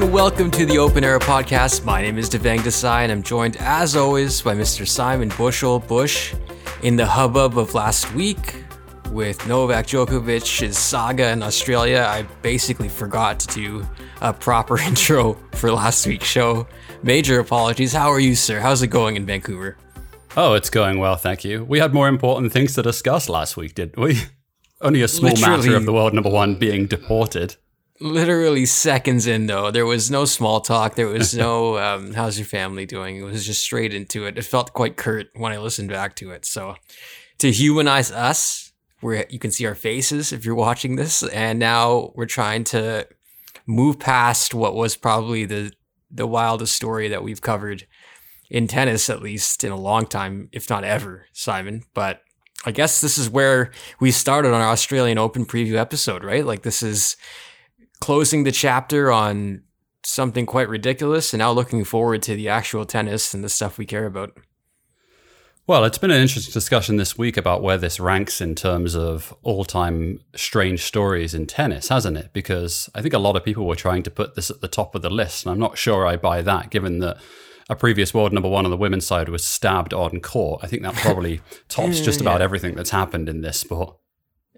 And welcome to the Open Era Podcast. My name is Devang Desai and I'm joined as always by Mr. Simon Bushell Bush in the hubbub of last week with Novak Djokovic's saga in Australia. I basically forgot to do a proper intro for last week's show. Major apologies. How are you, sir? How's it going in Vancouver? Oh, it's going well, thank you. We had more important things to discuss last week, didn't we? Only a small Literally. matter of the world number one being deported. Literally seconds in, though, there was no small talk. There was no, um, how's your family doing? It was just straight into it. It felt quite curt when I listened back to it. So, to humanize us, where you can see our faces if you're watching this, and now we're trying to move past what was probably the the wildest story that we've covered in tennis, at least in a long time, if not ever, Simon. But I guess this is where we started on our Australian Open preview episode, right? Like this is closing the chapter on something quite ridiculous and now looking forward to the actual tennis and the stuff we care about. Well, it's been an interesting discussion this week about where this ranks in terms of all time strange stories in tennis, hasn't it? Because I think a lot of people were trying to put this at the top of the list, and I'm not sure I buy that given that a previous world number one on the women's side was stabbed on court. I think that probably tops just about Yeah. everything that's happened in this sport.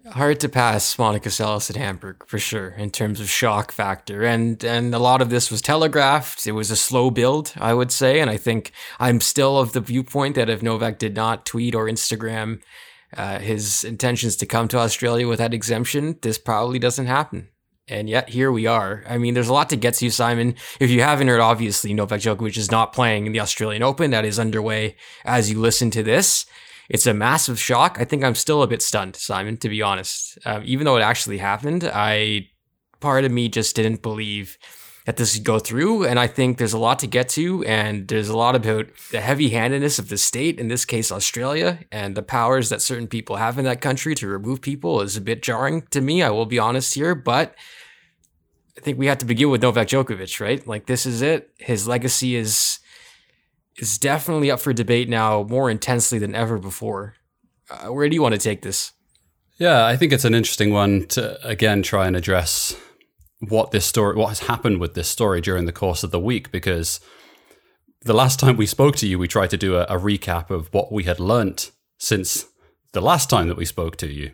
Hard to pass Monica Seles at Hamburg for sure in terms of shock factor, and and a lot of this was telegraphed. It was a slow build, I would say, and I think I'm still of the viewpoint that if Novak did not tweet or Instagram uh, his intentions to come to Australia with that exemption, this probably doesn't happen. And yet here we are. I mean, there's a lot to get to, you, Simon. If you haven't heard, obviously Novak Djokovic is not playing in the Australian Open. That is underway as you listen to this. It's a massive shock. I think I'm still a bit stunned, Simon, to be honest. Um, even though it actually happened, I part of me just didn't believe that this would go through. And I think there's a lot to get to, and there's a lot about the heavy-handedness of the state, in this case Australia, and the powers that certain people have in that country to remove people is a bit jarring to me. I will be honest here, but I think we have to begin with Novak Djokovic, right? Like this is it. His legacy is is definitely up for debate now more intensely than ever before. Uh, where do you want to take this? Yeah, I think it's an interesting one to again try and address what this story, what has happened with this story during the course of the week, because the last time we spoke to you, we tried to do a, a recap of what we had learnt since the last time that we spoke to you.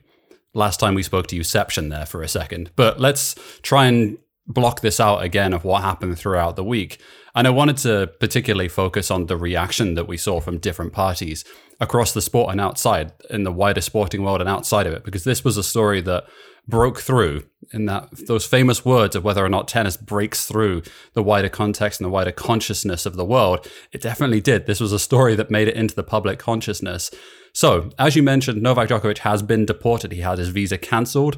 Last time we spoke to you, Seption there for a second, but let's try and block this out again of what happened throughout the week. And I wanted to particularly focus on the reaction that we saw from different parties across the sport and outside in the wider sporting world and outside of it, because this was a story that broke through in that those famous words of whether or not tennis breaks through the wider context and the wider consciousness of the world. It definitely did. This was a story that made it into the public consciousness. So, as you mentioned, Novak Djokovic has been deported. He had his visa cancelled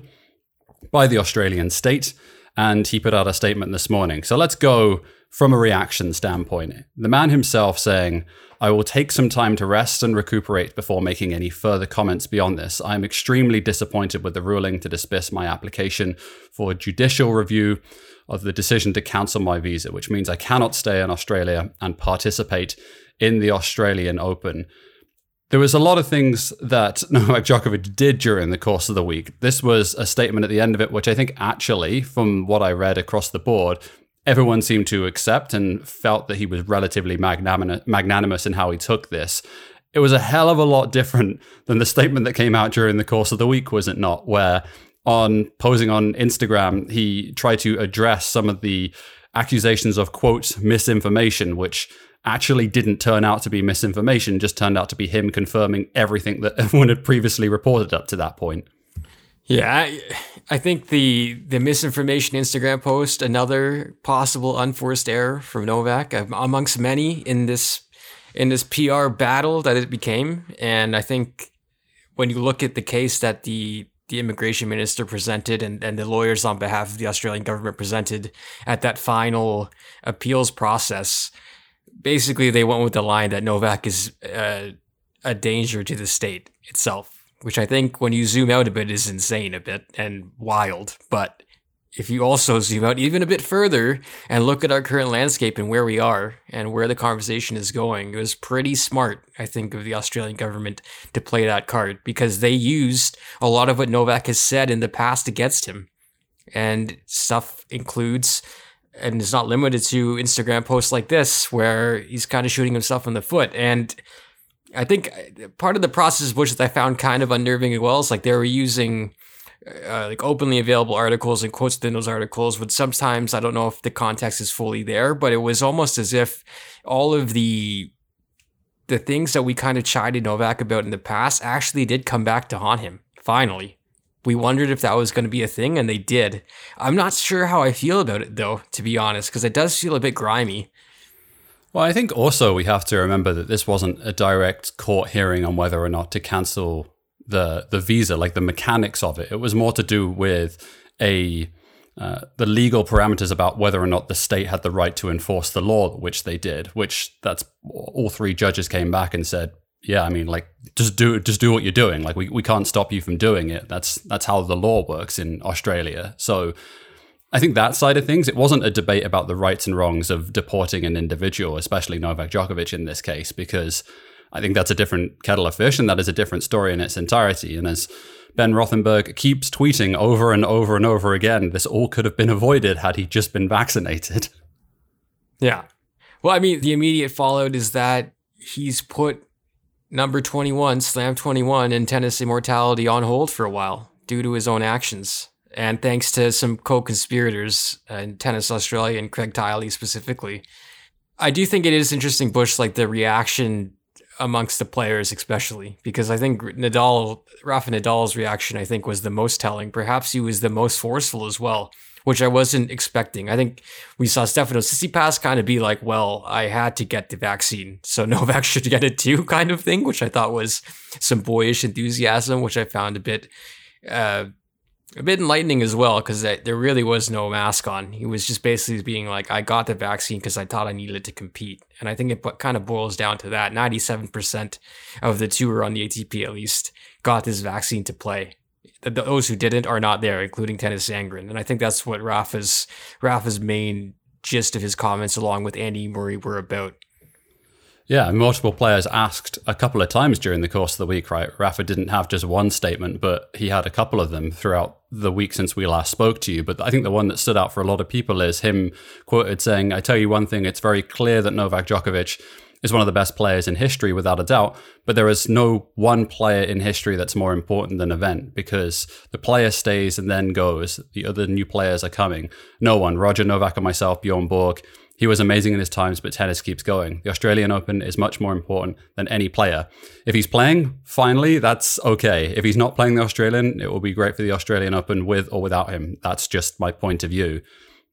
by the Australian state, and he put out a statement this morning. So let's go from a reaction standpoint. The man himself saying, I will take some time to rest and recuperate before making any further comments beyond this. I am extremely disappointed with the ruling to dismiss my application for judicial review of the decision to cancel my visa, which means I cannot stay in Australia and participate in the Australian Open. There was a lot of things that Novak Djokovic did during the course of the week. This was a statement at the end of it, which I think actually, from what I read across the board, everyone seemed to accept and felt that he was relatively magnanimous in how he took this. It was a hell of a lot different than the statement that came out during the course of the week, was it not? Where on posing on Instagram, he tried to address some of the accusations of quote misinformation, which actually didn't turn out to be misinformation, just turned out to be him confirming everything that everyone had previously reported up to that point. Yeah, I, I think the the misinformation Instagram post another possible unforced error from Novak um, amongst many in this in this PR battle that it became, and I think when you look at the case that the the immigration minister presented and, and the lawyers on behalf of the Australian government presented at that final appeals process, basically they went with the line that Novak is uh, a danger to the state itself, which I think when you zoom out a bit is insane a bit and wild. But if you also zoom out even a bit further and look at our current landscape and where we are and where the conversation is going, it was pretty smart, I think, of the Australian government to play that card because they used a lot of what Novak has said in the past against him. And stuff includes and it's not limited to Instagram posts like this where he's kind of shooting himself in the foot. And I think part of the process, which I found kind of unnerving as well, is like they were using uh, like openly available articles and quotes within those articles. But sometimes I don't know if the context is fully there, but it was almost as if all of the the things that we kind of chided Novak about in the past actually did come back to haunt him. Finally, we wondered if that was going to be a thing, and they did. I'm not sure how I feel about it, though, to be honest, because it does feel a bit grimy. Well, I think also we have to remember that this wasn't a direct court hearing on whether or not to cancel the the visa, like the mechanics of it. It was more to do with a uh, the legal parameters about whether or not the state had the right to enforce the law, which they did. Which that's all three judges came back and said yeah, I mean, like just do just do what you're doing. Like we, we can't stop you from doing it. That's that's how the law works in Australia. So I think that side of things, it wasn't a debate about the rights and wrongs of deporting an individual, especially Novak Djokovic in this case, because I think that's a different kettle of fish and that is a different story in its entirety. And as Ben Rothenberg keeps tweeting over and over and over again, this all could have been avoided had he just been vaccinated. Yeah. Well, I mean, the immediate fallout is that he's put number 21, Slam 21, and tennis immortality on hold for a while due to his own actions. And thanks to some co conspirators uh, in Tennis Australia and Craig Tiley specifically. I do think it is interesting, Bush, like the reaction amongst the players, especially because I think Nadal, Rafa Nadal's reaction, I think was the most telling. Perhaps he was the most forceful as well which I wasn't expecting. I think we saw Stefanos Tsitsipas kind of be like, well, I had to get the vaccine, so Novak should get it too, kind of thing, which I thought was some boyish enthusiasm, which I found a bit. Uh, a bit enlightening as well because there really was no mask on. He was just basically being like, I got the vaccine because I thought I needed to compete. And I think it kind of boils down to that. 97% of the tour on the ATP, at least, got this vaccine to play those who didn't are not there, including Tennys Sandgren. And I think that's what Rafa's Rafa's main gist of his comments, along with Andy Murray, were about. Yeah, multiple players asked a couple of times during the course of the week, right? Rafa didn't have just one statement, but he had a couple of them throughout the week since we last spoke to you. But I think the one that stood out for a lot of people is him quoted saying, I tell you one thing, it's very clear that Novak Djokovic is one of the best players in history without a doubt. But there is no one player in history that's more important than event because the player stays and then goes. The other new players are coming. No one. Roger Novak and myself, Bjorn Borg. He was amazing in his times, but tennis keeps going. The Australian Open is much more important than any player. If he's playing, finally, that's okay. If he's not playing the Australian, it will be great for the Australian Open with or without him. That's just my point of view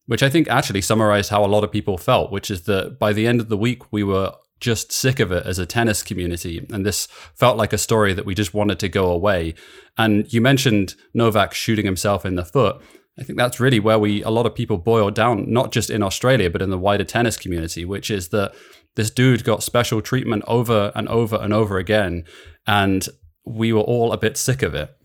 which I think actually summarized how a lot of people felt, which is that by the end of the week, we were just sick of it as a tennis community. And this felt like a story that we just wanted to go away. And you mentioned Novak shooting himself in the foot. I think that's really where we, a lot of people boil down, not just in Australia, but in the wider tennis community, which is that this dude got special treatment over and over and over again. And we were all a bit sick of it.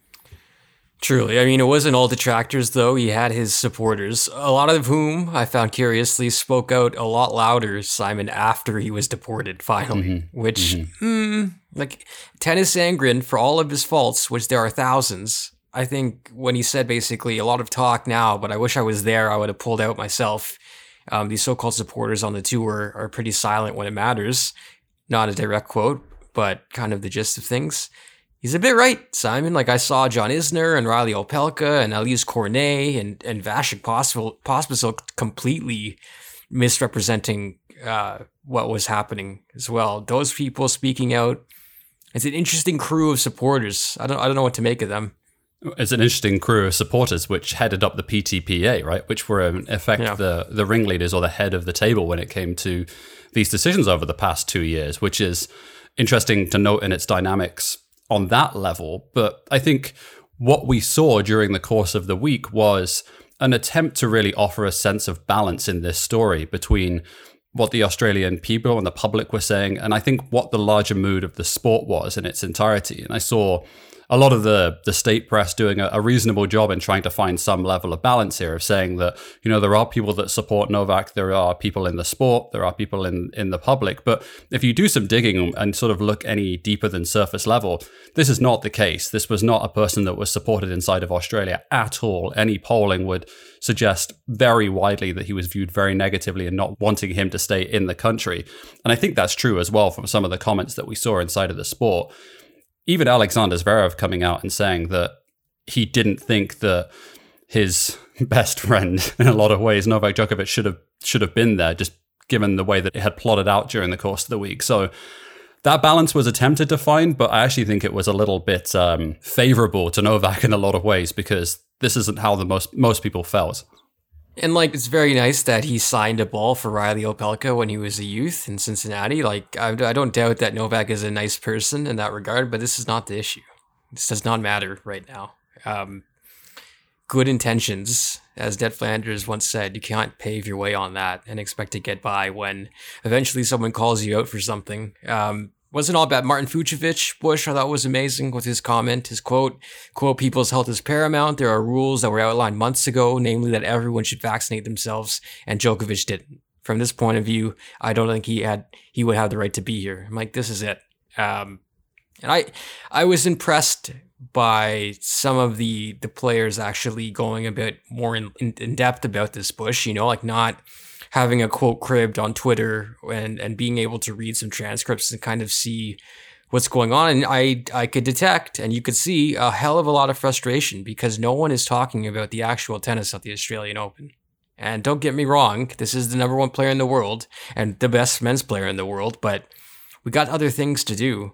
Truly. I mean, it wasn't all detractors, though. He had his supporters, a lot of whom I found curiously spoke out a lot louder, Simon, after he was deported, finally. Mm-hmm. Which, mm-hmm. Mm, like, Tennys Sandgren, for all of his faults, which there are thousands, I think when he said basically a lot of talk now, but I wish I was there, I would have pulled out myself. Um, these so-called supporters on the tour are pretty silent when it matters. Not a direct quote, but kind of the gist of things. He's a bit right, Simon. Like I saw John Isner and Reilly Opelka and Alizé Cornet and, and Vasek Pospisil completely misrepresenting uh, what was happening as well. Those people speaking out. It's an interesting crew of supporters. I don't I don't know what to make of them. It's an interesting crew of supporters which headed up the PTPA, right? Which were in effect yeah. the the ringleaders or the head of the table when it came to these decisions over the past two years, which is interesting to note in its dynamics on that level. But I think what we saw during the course of the week was an attempt to really offer a sense of balance in this story between what the Australian people and the public were saying, and I think what the larger mood of the sport was in its entirety. And I saw a lot of the the state press doing a, a, reasonable job in trying to find some level of balance here of saying that you know there are people that support Novak, there are people in the sport, there are people in in the public, but if you do some digging and sort of look any deeper than surface level, this is not the case. This was not a person that was supported inside of Australia at all. Any polling would suggest very widely that he was viewed very negatively and not wanting him to stay in the country. And I think that's true as well from some of the comments that we saw inside of the sport even Alexander Zverev coming out and saying that he didn't think that his best friend, in a lot of ways, Novak Djokovic should have should have been there, just given the way that it had plotted out during the course of the week. So that balance was attempted to find, but I actually think it was a little bit um, favorable to Novak in a lot of ways because this isn't how the most most people felt. And like, it's very nice that he signed a ball for Reilly Opelka when he was a youth in Cincinnati. Like, I, I don't doubt that Novak is a nice person in that regard, but this is not the issue. This does not matter right now. Um, good intentions, as Ned Flanders once said, you can't pave your way on that and expect to get by when eventually someone calls you out for something. Um, wasn't all bad. Martin Fucsovics, Bush, I thought was amazing with his comment, his quote, quote, people's health is paramount. There are rules that were outlined months ago, namely that everyone should vaccinate themselves, and Djokovic didn't. From this point of view, I don't think he had he would have the right to be here. I'm like, this is it. Um, and I I was impressed by some of the the players actually going a bit more in, in, in depth about this Bush, you know, like not having a quote cribbed on Twitter and and being able to read some transcripts and kind of see what's going on. And I I could detect and you could see a hell of a lot of frustration because no one is talking about the actual tennis at the Australian Open. And don't get me wrong, this is the number one player in the world and the best men's player in the world, but we got other things to do.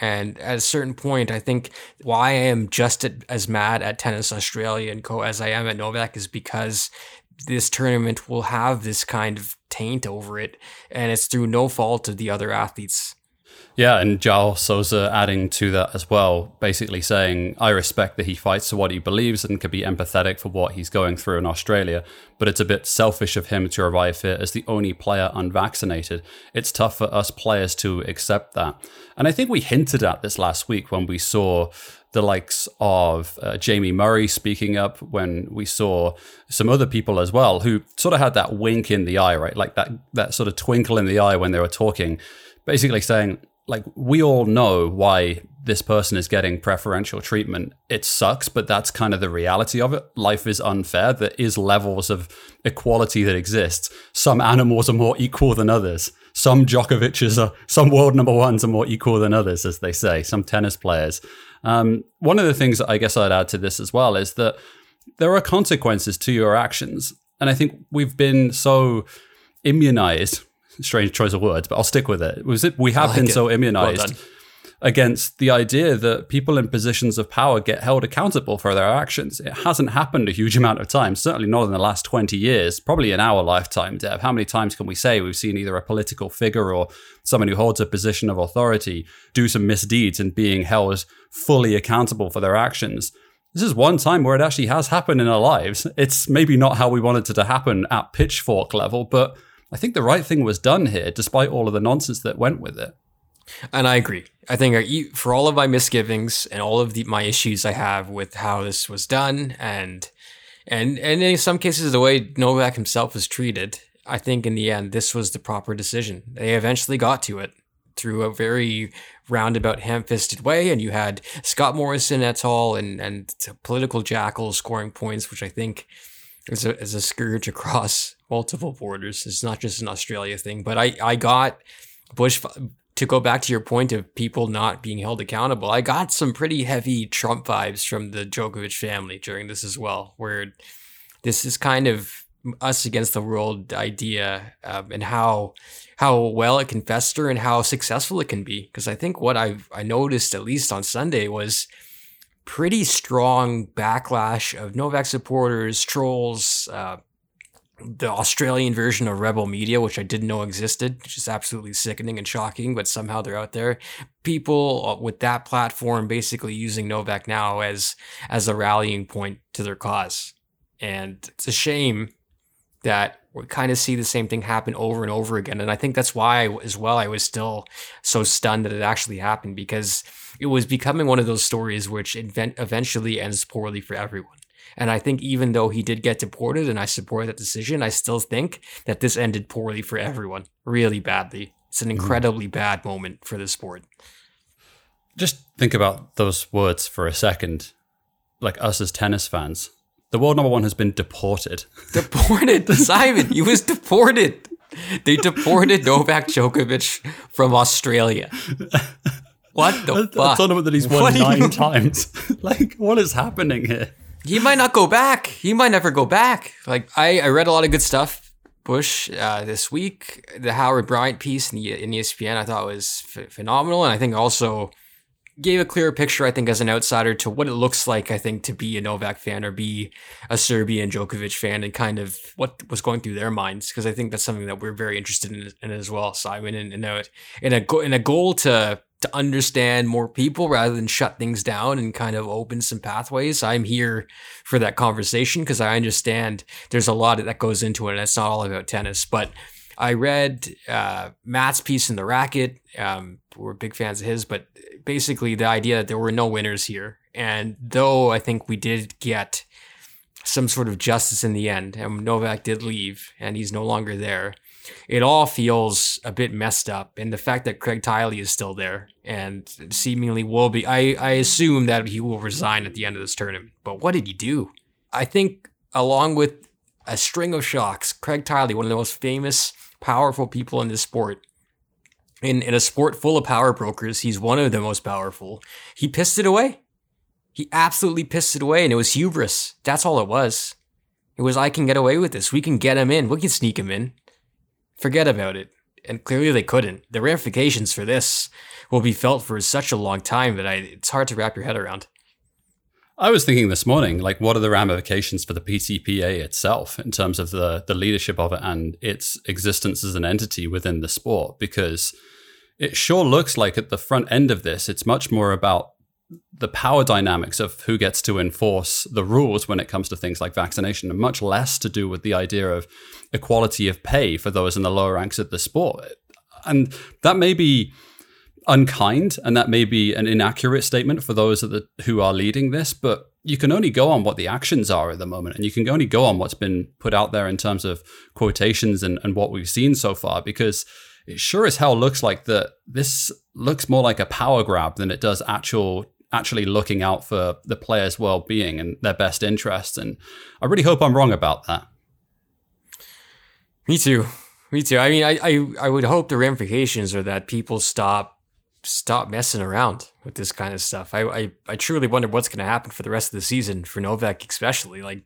And at a certain point, I think why I am just as mad at Tennis Australia and Co as I am at Novak is because this tournament will have this kind of taint over it, and it's through no fault of the other athletes. Yeah, and João Sousa adding to that as well, basically saying, I respect that he fights for what he believes and can be empathetic for what he's going through in Australia, but it's a bit selfish of him to arrive here as the only player unvaccinated. It's tough for us players to accept that. And I think we hinted at this last week when we saw the likes of uh, Jamie Murray speaking up, when we saw some other people as well who sort of had that wink in the eye, right? Like that that sort of twinkle in the eye when they were talking, basically saying, like, we all know why this person is getting preferential treatment. It sucks, but that's kind of the reality of it. Life is unfair. There is levels of equality that exists. Some animals are more equal than others. Some Djokovic's are, some world number ones are more equal than others, as they say. Some tennis players. Um, one of the things I guess I'd add to this as well is that there are consequences to your actions. And I think we've been so immunized, strange choice of words, but I'll stick with it. Was it we have like been it. so immunized well against the idea that people in positions of power get held accountable for their actions. It hasn't happened a huge amount of times, certainly not in the last 20 years, probably in our lifetime, Dev. How many times can we say we've seen either a political figure or someone who holds a position of authority do some misdeeds and being held fully accountable for their actions? This is one time where it actually has happened in our lives. It's maybe not how we wanted it to happen at pitchfork level, but I think the right thing was done here, despite all of the nonsense that went with it. And I agree. I think uh, for all of my misgivings and all of the, my issues I have with how this was done, and and and in some cases the way Novak himself was treated, I think in the end this was the proper decision. They eventually got to it through a very roundabout, ham-fisted way, and you had Scott Morrison et al. and and political jackals scoring points, which I think is a, is a scourge across multiple borders. It's not just an Australia thing. But I, I got Bush to go back to your point of people not being held accountable. I got some pretty heavy Trump vibes from the Djokovic family during this as well, where this is kind of us against the world idea um, and how how well it can fester and how successful it can be. Because I think what I I noticed at least on Sunday was pretty strong backlash of Novak supporters, trolls, uh, the Australian version of Rebel Media, which I didn't know existed, which is absolutely sickening and shocking, but somehow they're out there. People uh, with that platform basically using Novak now as as a rallying point to their cause. And it's a shame that we kind of see the same thing happen over and over again. And I think that's why, as well, I was still so stunned that it actually happened because it was becoming one of those stories which eventually ends poorly for everyone. And I think even though he did get deported and I support that decision, I still think that this ended poorly for everyone, really badly. It's an mm-hmm. incredibly bad moment for the sport. Just think about those words for a second. Like us as tennis fans, the world number one has been deported. Deported, Simon. he was deported. They deported Novak Djokovic from Australia. What the a, fuck? A tournament that he's won what nine times. like, what is happening here? He might not go back. He might never go back. Like, I, I read a lot of good stuff, Bush, uh, this week. The Howard Bryant piece in, the, in ESPN I thought was f- phenomenal. And I think also gave a clearer picture, I think, as an outsider to what it looks like, I think, to be a Novak fan or be a Serbian Djokovic fan and kind of what was going through their minds. Because I think that's something that we're very interested in, in as well, Simon. And, and in, a, in a goal to to understand more people rather than shut things down and kind of open some pathways. I'm here for that conversation because I understand there's a lot that goes into it and it's not all about tennis. But I read uh, Matt's piece in the Racket. Um, we're big fans of his, but basically the idea that there were no winners here. And though I think we did get some sort of justice in the end, and Novak did leave and he's no longer there, it all feels a bit messed up. And the fact that Craig Tiley is still there and seemingly will be, I, I assume that he will resign at the end of this tournament. But what did he do? I think, along with a string of shocks, Craig Tiley, one of the most famous, powerful people in this sport, in, in a sport full of power brokers, he's one of the most powerful. He pissed it away. He absolutely pissed it away, and it was hubris. That's all it was. It was, I can get away with this. We can get him in. We can sneak him in. Forget about it. And clearly they couldn't. The ramifications for this will be felt for such a long time that I, it's hard to wrap your head around. I was thinking this morning, like, what are the ramifications for the PTPA itself in terms of the the leadership of it and its existence as an entity within the sport? Because it sure looks like at the front end of this, it's much more about the power dynamics of who gets to enforce the rules when it comes to things like vaccination, and much less to do with the idea of equality of pay for those in the lower ranks of the sport. And that may be unkind and that may be an inaccurate statement for those the, who are leading this, but you can only go on what the actions are at the moment. And you can only go on what's been put out there in terms of quotations and, and what we've seen so far, because it sure as hell looks like that this looks more like a power grab than it does actual actually looking out for the players' well-being and their best interests. And I really hope I'm wrong about that. Me too. Me too. I mean, I, I, I would hope the ramifications are that people stop stop messing around with this kind of stuff. I, I, I truly wonder what's going to happen for the rest of the season for Novak, especially. Like,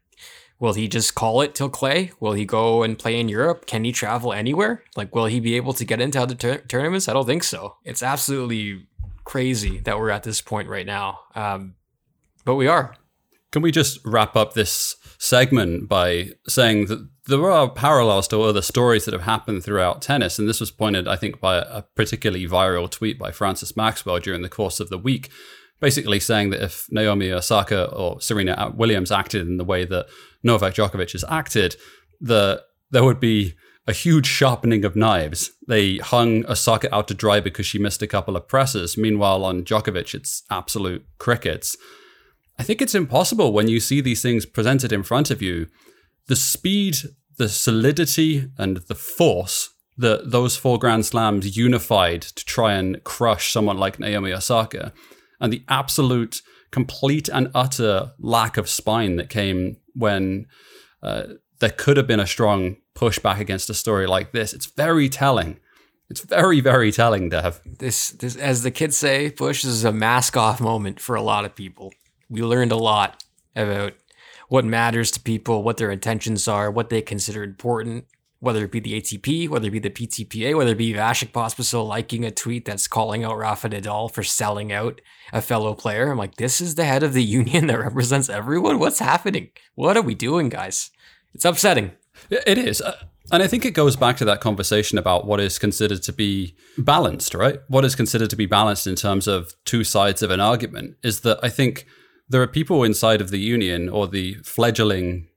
will he just call it till Clay? Will he go and play in Europe? Can he travel anywhere? Like, will he be able to get into other tur- tournaments? I don't think so. It's absolutely crazy that we're at this point right now. Um, but we are. Can we just wrap up this segment by saying that there are parallels to other stories that have happened throughout tennis? And this was pointed, I think, by a particularly viral tweet by Francis Maxwell during the course of the week, basically saying that if Naomi Osaka or Serena Williams acted in the way that Novak Djokovic has acted, the there would be a huge sharpening of knives. They hung Osaka out to dry because she missed a couple of presses. Meanwhile, on Djokovic, it's absolute crickets. I think it's impossible when you see these things presented in front of you. The speed, the solidity, and the force that those four Grand Slams unified to try and crush someone like Naomi Osaka, and the absolute, complete, and utter lack of spine that came when uh, there could have been a strong pushback against a story like this. It's very telling. It's very, very telling, Dev. This, this, as the kids say, Bush is a mask off moment for a lot of people. We learned a lot about what matters to people, what their intentions are, what they consider important, whether it be the ATP, whether it be the PTPA, whether it be Vasek Pospisil liking a tweet that's calling out Rafa Nadal for selling out a fellow player. I'm like, this is the head of the union that represents everyone. What's happening? What are we doing, guys? It's upsetting. It is. Uh, and I think it goes back to that conversation about what is considered to be balanced, right? What is considered to be balanced in terms of two sides of an argument is that I think there are people inside of the union or the fledgling,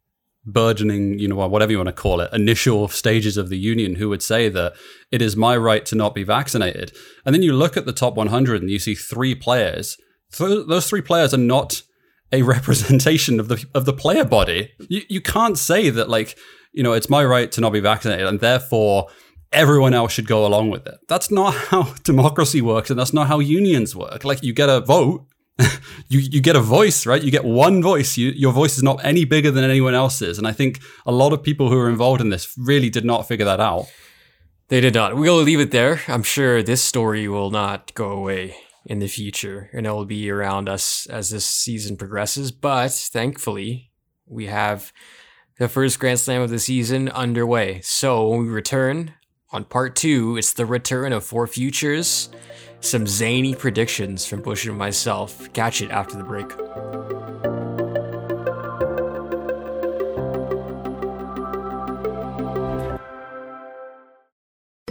burgeoning, you know, whatever you want to call it, initial stages of the union who would say that it is my right to not be vaccinated. And then you look at the top 100 and you see three players. those three players are not a representation of the of the player body. You you can't say that like you know, it's my right to not be vaccinated, and therefore everyone else should go along with it. That's not how democracy works, and that's not how unions work. Like you get a vote, you you get a voice, right? You get one voice. You, your voice is not any bigger than anyone else's, and I think a lot of people who are involved in this really did not figure that out. They did not. We'll leave it there. I'm sure this story will not go away in the future, and it will be around us as this season progresses. But thankfully, we have the first Grand Slam of the season underway. So when we return on part two, it's the return of Four Futures, some zany predictions from Bush and myself. Catch it after the break.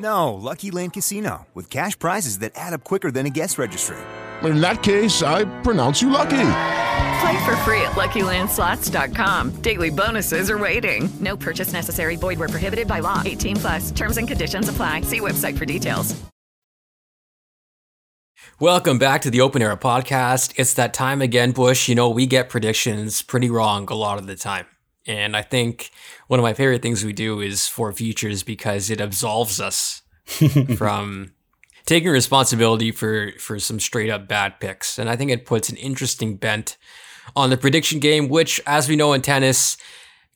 No, Lucky Land Casino, with cash prizes that add up quicker than a guest registry. In that case, I pronounce you lucky. Play for free at LuckyLandSlots.com. Daily bonuses are waiting. No purchase necessary. Void where prohibited by law. 18 plus. Terms and conditions apply. See website for details. Welcome back to the Open Era podcast. It's that time again, Bush. You know, we get predictions pretty wrong a lot of the time. And I think one of my favorite things we do is four futures because it absolves us from taking responsibility for for some straight up bad picks. And I think it puts an interesting bent on the prediction game, which, as we know in tennis,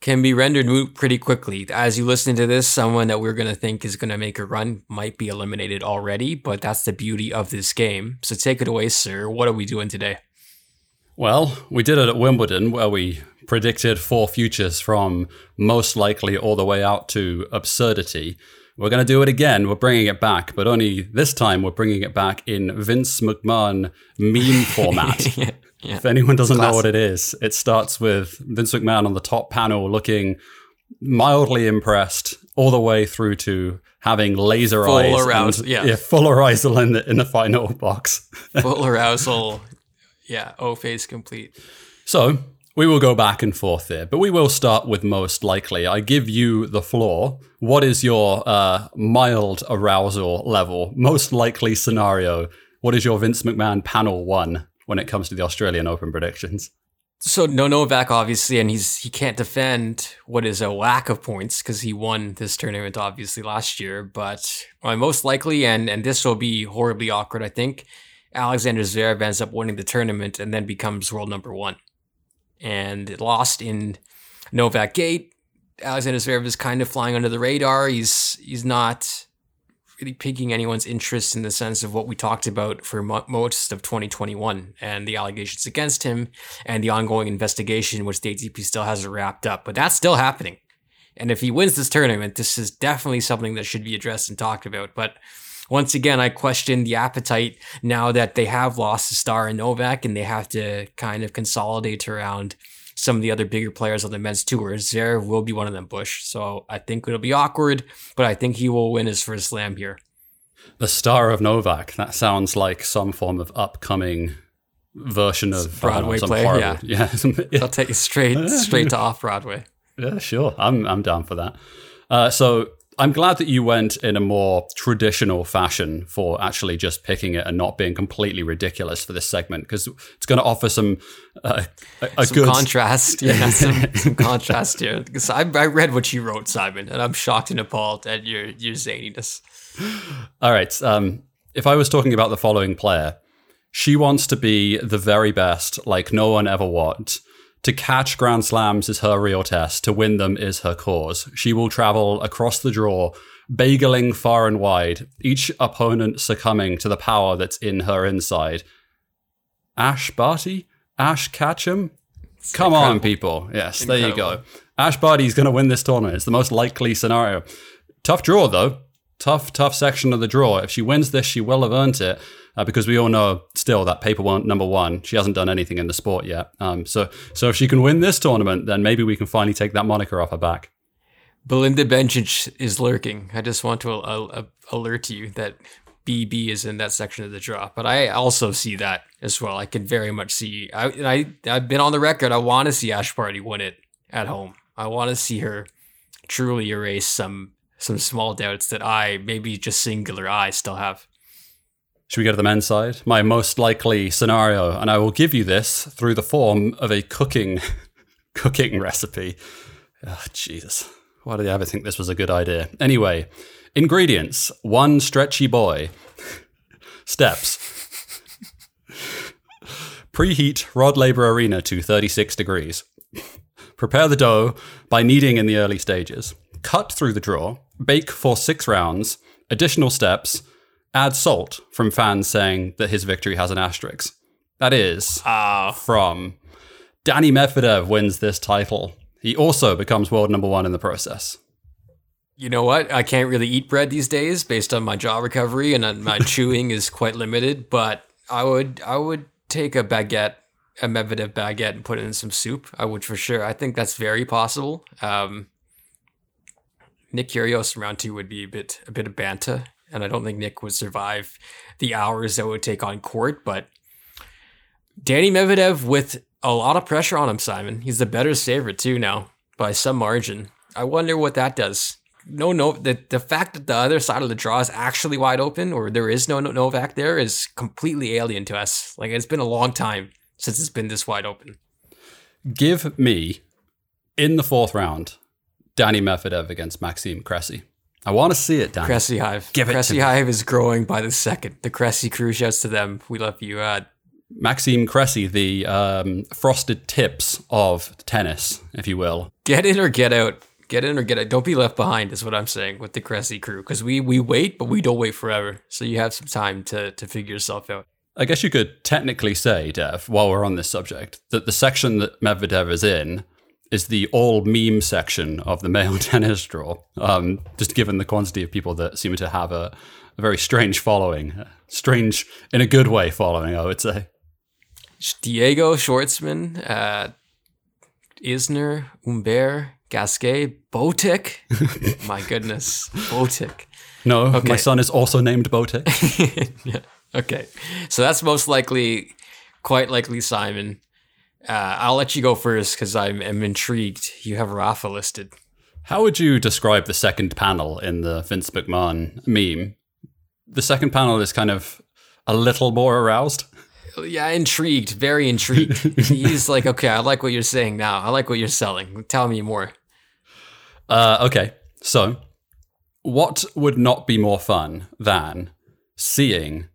can be rendered moot pretty quickly. As you listen to this, someone that we're going to think is going to make a run might be eliminated already, but that's the beauty of this game. So take it away, sir. What are we doing today? Well, we did it at Wimbledon where we predicted four futures from most likely all the way out to absurdity. We're going to do it again. We're bringing it back, but only this time we're bringing it back in Vince McMahon meme format. yeah, yeah. If anyone doesn't Classic. know what it is, it starts with Vince McMahon on the top panel looking mildly impressed all the way through to having laser full eyes. Arousal, and, yeah. yeah. Full arousal in the, in the final box. full arousal. Yeah. Oh, o face complete. So we will go back and forth there, but we will start with most likely. I give you the floor. What is your uh, mild arousal level? Most likely scenario. What is your Vince McMahon panel one when it comes to the Australian Open predictions? So no Novak obviously, and he's he can't defend what is a lack of points because he won this tournament obviously last year. But most likely, and and this will be horribly awkward, I think. Alexander Zverev ends up winning the tournament and then becomes world number one and lost in Novak Gate. Alexander Zverev is kind of flying under the radar. He's he's not really piquing anyone's interest in the sense of what we talked about for mo- most of 2021 and the allegations against him and the ongoing investigation, which the ATP still hasn't wrapped up. But that's still happening. And if he wins this tournament, this is definitely something that should be addressed and talked about. But once again, I question the appetite now that they have lost a star in Novak and they have to kind of consolidate around some of the other bigger players on the men's tour. Zverev will be one of them, Bush. So I think it'll be awkward, but I think he will win his first slam here. The star of Novak. That sounds like some form of upcoming version of Broadway know, play. Horrible, yeah, yeah. I'll take it straight straight to off Broadway. Yeah, sure. I'm I'm down for that. Uh, so I'm glad that you went in a more traditional fashion for actually just picking it and not being completely ridiculous for this segment because it's going to offer some uh, a, a some good contrast. Yeah, some, some contrast here. Because I, I read what you wrote, Simon, and I'm shocked and appalled at your your zaniness. All right. Um, if I was talking about the following player, she wants to be the very best, like no one ever was. To catch Grand Slams is her real test. To win them is her cause. She will travel across the draw, bageling far and wide, each opponent succumbing to the power that's in her inside. Ash Barty? Ash Ketchum? Come on, people. Yes, there you go. Ash Barty's going to win this tournament. It's the most likely scenario. Tough draw, though. Tough, tough section of the draw. If she wins this, she will have earned it uh, because we all know still that paper one, number one, she hasn't done anything in the sport yet. Um, so, so if she can win this tournament, then maybe we can finally take that moniker off her back. Belinda Bencic is lurking. I just want to uh, uh, alert you that BB is in that section of the draw. But I also see that as well. I can very much see. I, I I've been on the record. I want to see Ash Barty win it at home. I want to see her truly erase some some small doubts that I maybe just singular I still have. Should we go to the men's side? My most likely scenario, and I will give you this through the form of a cooking cooking recipe. Oh, Jesus. Why did I ever think this was a good idea? Anyway, ingredients one stretchy boy. Steps preheat Rod Laver Arena to 36 degrees. Prepare the dough by kneading in the early stages. Cut through the draw. Bake for six rounds. Additional steps. Add salt from fans saying that his victory has an asterisk. That is from Danny Medvedev wins this title. He also becomes world number one in the process. You know what? I can't really eat bread these days based on my jaw recovery and my chewing is quite limited. But I would I would take a baguette, a Medvedev baguette, and put it in some soup. I would for sure. I think that's very possible. Um, Nick Kyrgios in round two would be a bit a bit of banta, and I don't think Nick would survive the hours that would take on court. But Danny Medvedev with a lot of pressure on him, Simon. He's the better saver too now by some margin. I wonder what that does. No, no, the, the fact that the other side of the draw is actually wide open or there is no Novak there is completely alien to us. Like it's been a long time since it's been this wide open. Give me in the fourth round Danny Medvedev against Maxime Cressy. I want to see it, Danny. Cressy Hive. Give it to Cressy me. Hive is growing by the second. The Cressy crew shouts to them, "We love you." Uh, Maxime Cressy, the um, frosted tips of tennis, if you will. get in or get out. Get in or get out. Don't be left behind. Is what I'm saying with the Cressy crew because we we wait, but we don't wait forever. So you have some time to to figure yourself out. I guess you could technically say, Dev, while we're on this subject, that the section that Medvedev is in is the all meme section of the male tennis draw. Um, just given the quantity of people that seem to have a, a very strange following, strange in a good way following, I would say. Diego Schwartzman, uh, Isner, Humbert, Gasquet, Botic. My goodness, Botic. No, Okay. my son is also named Botic. yeah. Okay. So that's most likely, quite likely Simon. Uh, I'll let you go first because I'm, I'm intrigued. You have Rafa listed. How would you describe the second panel in the Vince McMahon meme? The second panel is kind of a little more aroused. Yeah, intrigued. Very intrigued. He's like, okay, I like what you're saying now. I like what you're selling. Tell me more. Uh, okay, so what would not be more fun than seeing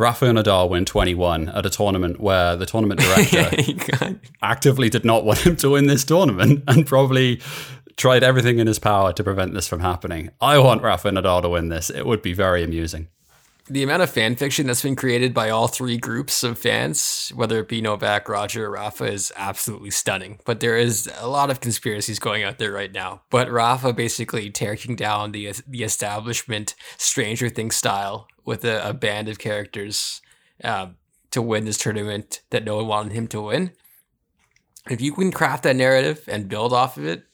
Rafael Nadal win 21 at a tournament where the tournament director actively did not want him to win this tournament and probably tried everything in his power to prevent this from happening. I want Rafael Nadal to win this. It would be very amusing. The amount of fan fiction that's been created by all three groups of fans, whether it be Novak, Roger, or Rafa, is absolutely stunning. But there is a lot of conspiracies going out there right now. But Rafa basically tearing down the the establishment Stranger Things style with a, a band of characters um, to win this tournament that no one wanted him to win. If you can craft that narrative and build off of it,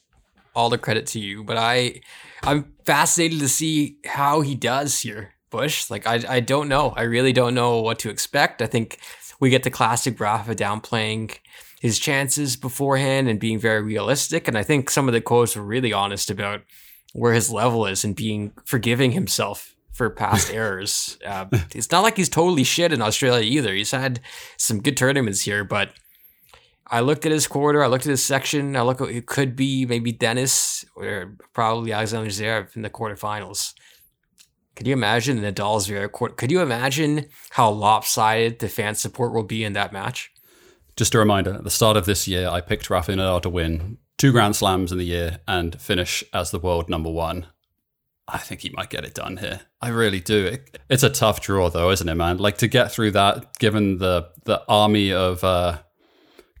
all the credit to you. But I, I'm fascinated to see how he does here, Bush. Like I, I don't know. I really don't know what to expect. I think we get the classic Rafa downplaying his chances beforehand and being very realistic. And I think some of the quotes were really honest about where his level is and being forgiving himself for past errors. Uh, it's not like he's totally shit in Australia either. He's had some good tournaments here, but I looked at his quarter, I looked at his section, I look at it could be maybe Denis or probably Alexander Zverev in the quarterfinals. Could you imagine Nadal's Zverev quarter? Could you imagine how lopsided the fan support will be in that match? Just a reminder, at the start of this year, I picked Rafael Nadal to win two Grand Slams in the year and finish as the world number one. I think he might get it done here. I really do. It, it's a tough draw, though, isn't it, man? Like to get through that, given the the army of uh,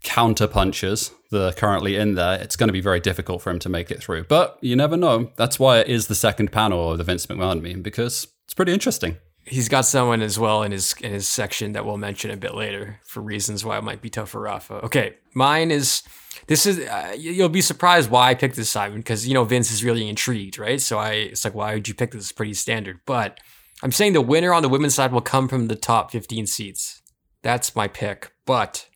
counter punchers that are currently in there, it's going to be very difficult for him to make it through. But you never know. That's why it is the second panel of the Vince McMahon meme because it's pretty interesting. He's got someone as well in his in his section that we'll mention a bit later for reasons why it might be tough for Rafa. Okay, mine is this is uh, you'll be surprised why I picked this Simon because you know Vince is really intrigued, right? So I it's like why would you pick this? It's pretty standard, but I'm saying the winner on the women's side will come from the top 15 seats. That's my pick, but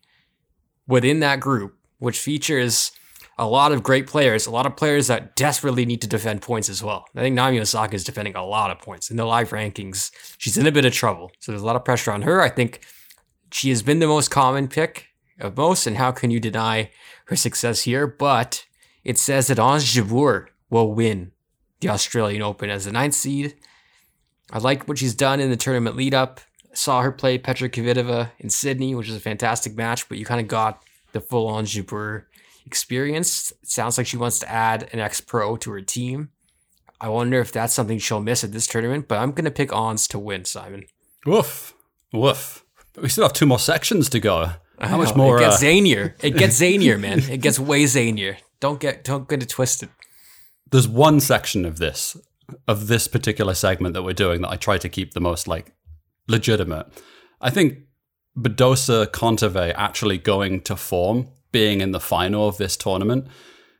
within that group, which features a lot of great players, a lot of players that desperately need to defend points as well. I think Naomi Osaka is defending a lot of points in the live rankings. She's in a bit of trouble, so there's a lot of pressure on her. I think she has been the most common pick of most, and how can you deny her success here? But it says that Ons Jabeur will win the Australian Open as the ninth seed. I like what she's done in the tournament lead up. Saw her play Petra Kvitova in Sydney, which was a fantastic match, but you kind of got the full on Jabeur experience. It sounds like she wants to add an ex pro to her team. I wonder if that's something she'll miss at this tournament, but I'm going to pick Ons to win, Simon. Woof. Woof. We still have two more sections to go. How much more? It gets uh, zanier. It gets zanier, man. It gets way zanier. Don't get don't get it twisted. there's one section of this of this particular segment that we're doing that I try to keep the most like legitimate. I think Badosa Kontaveit actually going to form, being in the final of this tournament.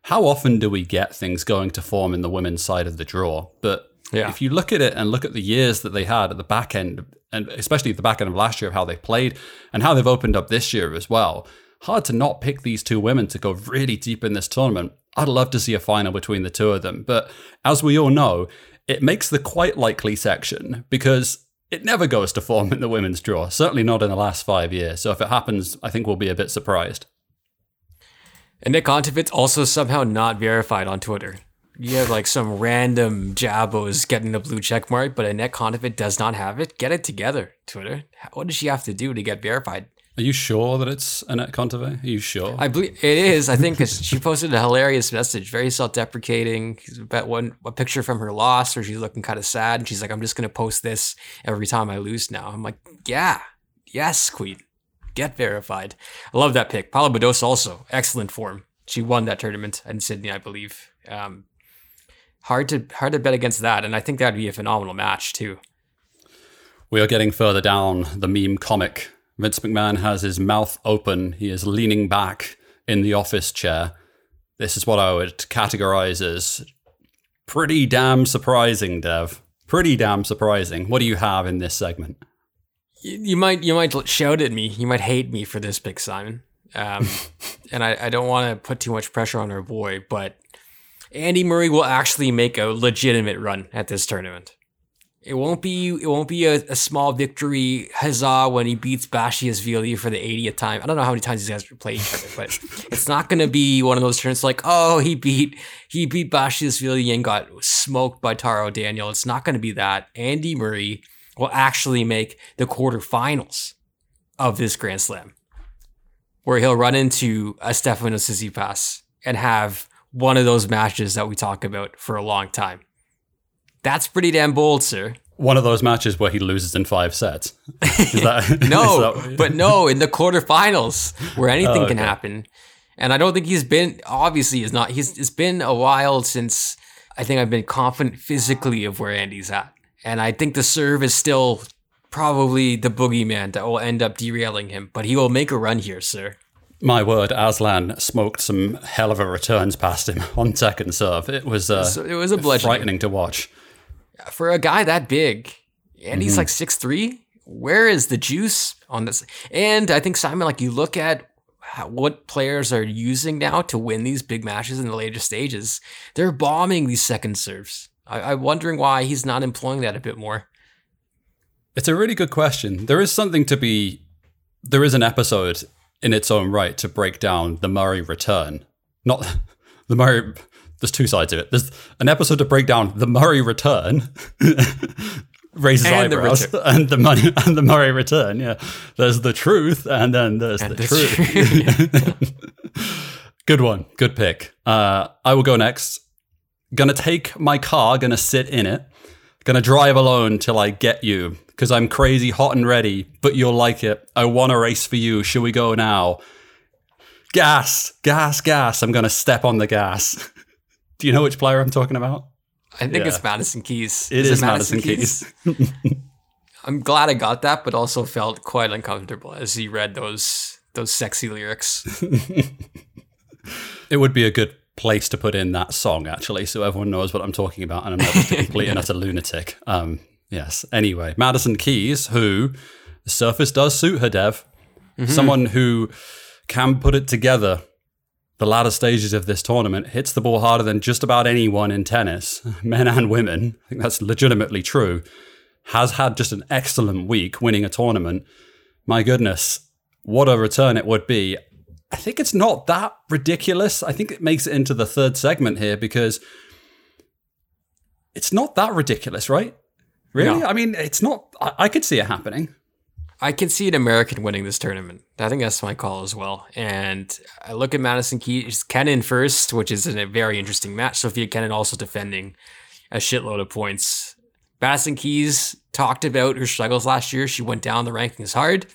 How often do we get things going to form in the women's side of the draw? But Yeah. if you look at it and look at the years that they had at the back end, and especially at the back end of last year of how they played and how they've opened up this year as well, hard to not pick these two women to go really deep in this tournament. I'd love to see a final between the two of them. But as we all know, it makes the quite likely section because it never goes to form in the women's draw, certainly not in the last five years. So if it happens, I think we'll be a bit surprised. And Nick Kontaveit's also somehow not verified on Twitter. You have like some random jabos getting the blue check mark, but Anett Kontaveit does not have it. Get it together, Twitter. What does she have to do to get verified? Are you sure that it's Anett Kontaveit? Are you sure? I believe it is. I think 'cause she posted a hilarious message, very self-deprecating. About one a picture from her loss where she's looking kind of sad, and she's like, "I'm just gonna post this every time I lose." Now I'm like, "Yeah, yes, Queen, get verified." I love that pick. Paula Badosa also excellent form. She won that tournament in Sydney, I believe. Um, hard to hard to bet against that, and I think that'd be a phenomenal match too. We are getting further down the meme comic. Vince McMahon has his mouth open. He is leaning back in the office chair. This is what I would categorize as pretty damn surprising, Dev. Pretty damn surprising. What do you have in this segment? You, you might you might shout at me. You might hate me for this pick, Simon. Um, and I, I don't want to put too much pressure on our boy, but Andy Murray will actually make a legitimate run at this tournament. It won't be it won't be a, a small victory huzzah when he beats Basilashvili for the 80th time. I don't know how many times these guys play each other, but it's not going to be one of those turns like oh he beat he beat Basilashvili and got smoked by Taro Daniel. It's not going to be that. Andy Murray will actually make the quarterfinals of this Grand Slam, where he'll run into a Stefano Tsitsipas and have one of those matches that we talk about for a long time. That's pretty damn bold, sir. One of those matches where he loses in five sets. That, no, that- but no, in the quarterfinals where anything Oh, can happen. And I don't think he's been obviously he's not he's it's been a while since I think I've been confident physically of where Andy's at. And I think the serve is still probably the boogeyman that will end up derailing him. But he will make a run here, sir. My word, Aslan smoked some hell of a returns past him on second serve. It was uh, So it was a frightening to watch. For a guy that big, and he's Mhm. like six three. Where is the juice on this? And I think Simon, like you look at how, what players are using now to win these big matches in the later stages, they're bombing these second serves. I, I'm wondering why he's not employing that a bit more. It's a really good question. There is something to be. There is an episode in its own right to break down the Murray return. Not the Murray. There's two sides of it. There's an episode to break down the Murray return, raises And the eyebrows, return. and the money and the Murray return. Yeah, there's the truth, and then there's And the the truth. good one, good pick. Uh, I will go next. Gonna take my car, gonna sit in it, gonna drive alone till I get you, because I'm crazy, hot and ready, but you'll like it. I want to race for you. Should we go now? Gas, gas, gas. I'm gonna step on the gas. Do you know which player I'm talking about? I think Yeah. it's Madison Keys. It is Madison Keys. I'm glad I got that, but also felt quite uncomfortable as he read those those sexy lyrics. It would be a good place to put in that song, actually, so everyone knows what I'm talking about, and I'm not just a complete and utter lunatic. Um, yes. Anyway, Madison Keys, who the surface does suit her, Dev. Someone who can put it together. The latter stages of this tournament hits the ball harder than just about anyone in tennis, men and women. I think that's legitimately true. Has had just an excellent week winning a tournament. My goodness, what a return it would be. I think it's not that ridiculous. I think it makes it into the third segment here because it's not that ridiculous, right? Really? No. I mean, it's not. I, I could see it happening. I can see an American winning this tournament. I think that's my call as well. And I look at Madison Keys, Kenin first, which is a very interesting match. Sofia Kenin also defending a shitload of points. Madison Keys talked about her struggles last year. She went down the rankings hard.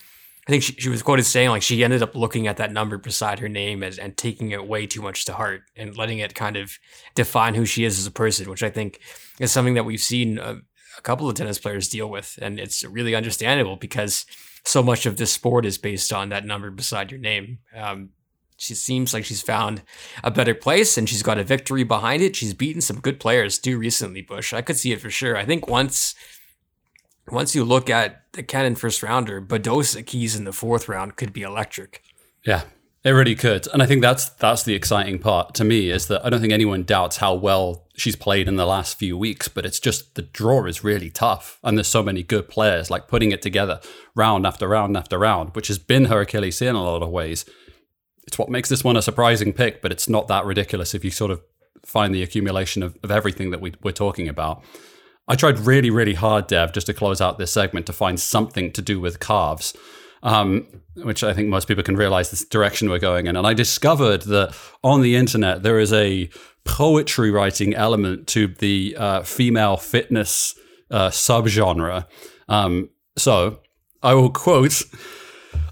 I think she, she was quoted saying like she ended up looking at that number beside her name as, and taking it way too much to heart and letting it kind of define who she is as a person, which I think is something that we've seen a, a couple of tennis players deal with. And it's really understandable because so much of this sport is based on that number beside your name. Um, she seems like she's found a better place and she's got a victory behind it. She's beaten some good players too recently, Bush. I could see it for sure. I think once once you look at the Kenin first rounder, Badosa Keys in the fourth round could be electric. Yeah, it really could. And I think that's that's the exciting part to me is that I don't think anyone doubts how well she's played in the last few weeks, but it's just the draw is really tough. And there's so many good players like putting it together round after round after round, which has been her Achilles heel in a lot of ways. It's what makes this one a surprising pick, but it's not that ridiculous if you sort of find the accumulation of, of everything that we, we're talking about. I tried really, really hard, Dev, just to close out this segment to find something to do with calves, um, which I think most people can realize this direction we're going in. And I discovered that on the internet, there is a poetry writing element to the uh, female fitness uh, subgenre. Um, so I will quote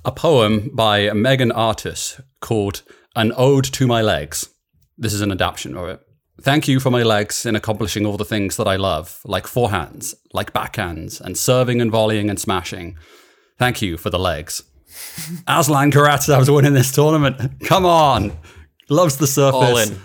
a poem by Megan Artis called An Ode to My Legs. This is an adaptation of it. Thank you for my legs in accomplishing all the things that I love, like forehands, like backhands, and serving and volleying and smashing. Thank you for the legs. Aslan Karatsev's winning this tournament. Come on. Loves the surface. All in.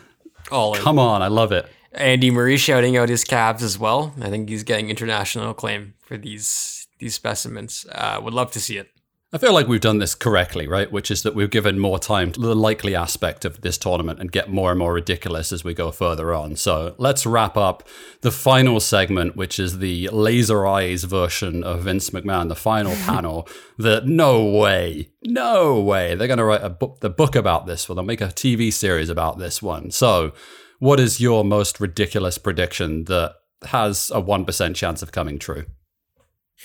All in. Come on, I love it. Andy Murray shouting out his calves as well. I think he's getting international acclaim for these these specimens. Uh, would love to see it. I feel like we've done this correctly, right? Which is that we've given more time to the likely aspect of this tournament and get more and more ridiculous as we go further on. So let's wrap up the final segment, which is the laser eyes version of Vince McMahon, the final panel. That no way, no way, they're going to write a book, the book about this one. They'll make a TV series about this one. So, what is your most ridiculous prediction that has a one percent chance of coming true?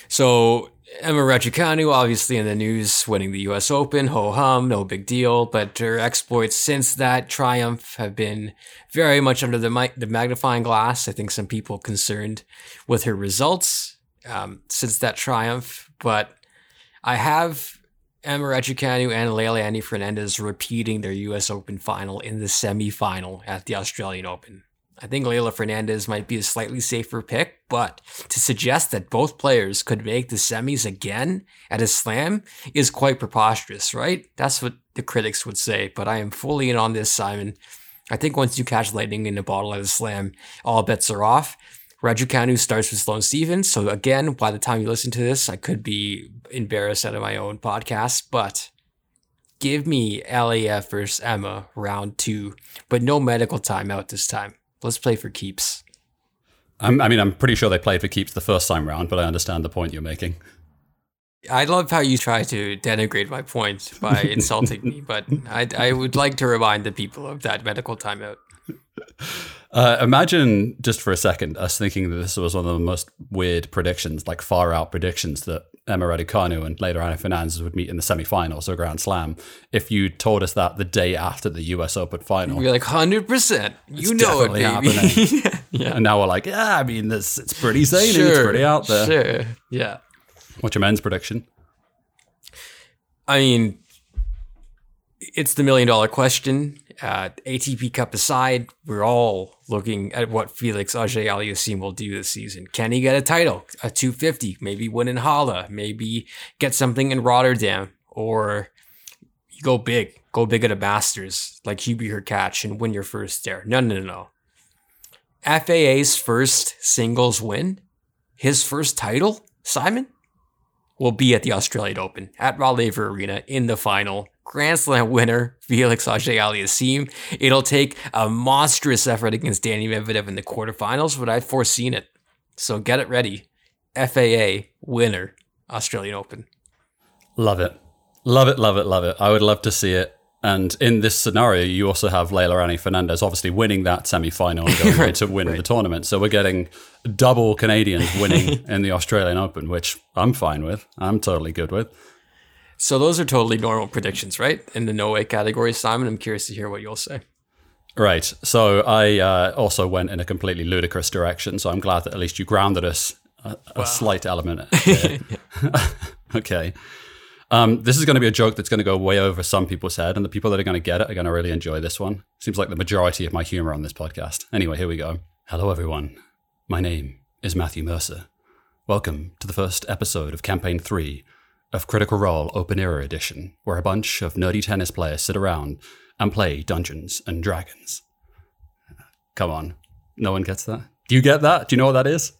So Emma Raducanu, obviously in the news, winning the U.S. Open, ho hum, no big deal. But her exploits since that triumph have been very much under the mi- the magnifying glass. I think some people concerned with her results um, since that triumph, but I have Emma Raducanu and Leylah Annie Fernandez repeating their U.S. Open final in the semifinal at the Australian Open. I think Leylah Fernandez might be a slightly safer pick, but to suggest that both players could make the semis again at a slam is quite preposterous, right? That's what the critics would say, but I am fully in on this, Simon. I think once you catch lightning in a bottle at a slam, all bets are off. Raducanu starts with Sloane Stevens, so again, by the time you listen to this, I could be embarrassed out of my own podcast, but give me LAF versus Emma round two, but no medical timeout this time. Let's play for keeps. I'm, I mean, I'm pretty sure they played for keeps the first time round, but I understand the point you're making. I love how you try to denigrate my point by insulting me, but I, I would like to remind the people of that medical timeout. Uh, imagine just for a second us thinking that this was one of the most weird predictions, like far out predictions that Emma Raducanu and later Anna Fernandez would meet in the semifinals or Grand Slam. If you told us that the day after the US Open final, You're like, 100%. You know it, baby. yeah. And now we're like, yeah, I mean, this it's pretty zany, it's pretty out there. Sure. Yeah. What's your men's prediction? I mean, it's the million dollar question. Uh, ATP Cup aside, we're all looking at what Felix Auger Aliassime will do this season. Can he get a title, a 250, maybe win in Halle, maybe get something in Rotterdam, or go big, go big at a Masters like Hubie Hurkacz and win your first there. No, no, no, no. FAA's first singles win, his first title, Simon, will be at the Australian Open at Laver Arena in the final. Grand Slam winner Felix Auger Aliassime. It'll take a monstrous effort against Danny Medvedev in the quarterfinals, but I've foreseen it. So get it ready. FAA winner Australian Open. Love it. Love it, love it, love it. I would love to see it. And in this scenario, you also have Leylah Rani Fernandez obviously winning that semi final and going Right, to win right. the tournament. So we're getting double Canadians winning in the Australian Open, which I'm fine with. I'm totally good with. So those are totally normal predictions, right? In the no way category, Simon. I'm curious to hear what you'll say. Right. So I uh, also went in a completely ludicrous direction. So I'm glad that at least you grounded us a, a slight element. okay. Um, this is going to be a joke that's going to go way over some people's head, and the people that are going to get it are going to really enjoy this one. Seems like the majority of my humor on this podcast. Anyway, here we go. Hello, everyone. My name is Matthew Mercer. Welcome to the first episode of Campaign 3 of Critical Role Open Era Edition, where a bunch of nerdy tennis players sit around and play Dungeons and Dragons. Come on. No one gets that? Do you get that? Do you know what that is?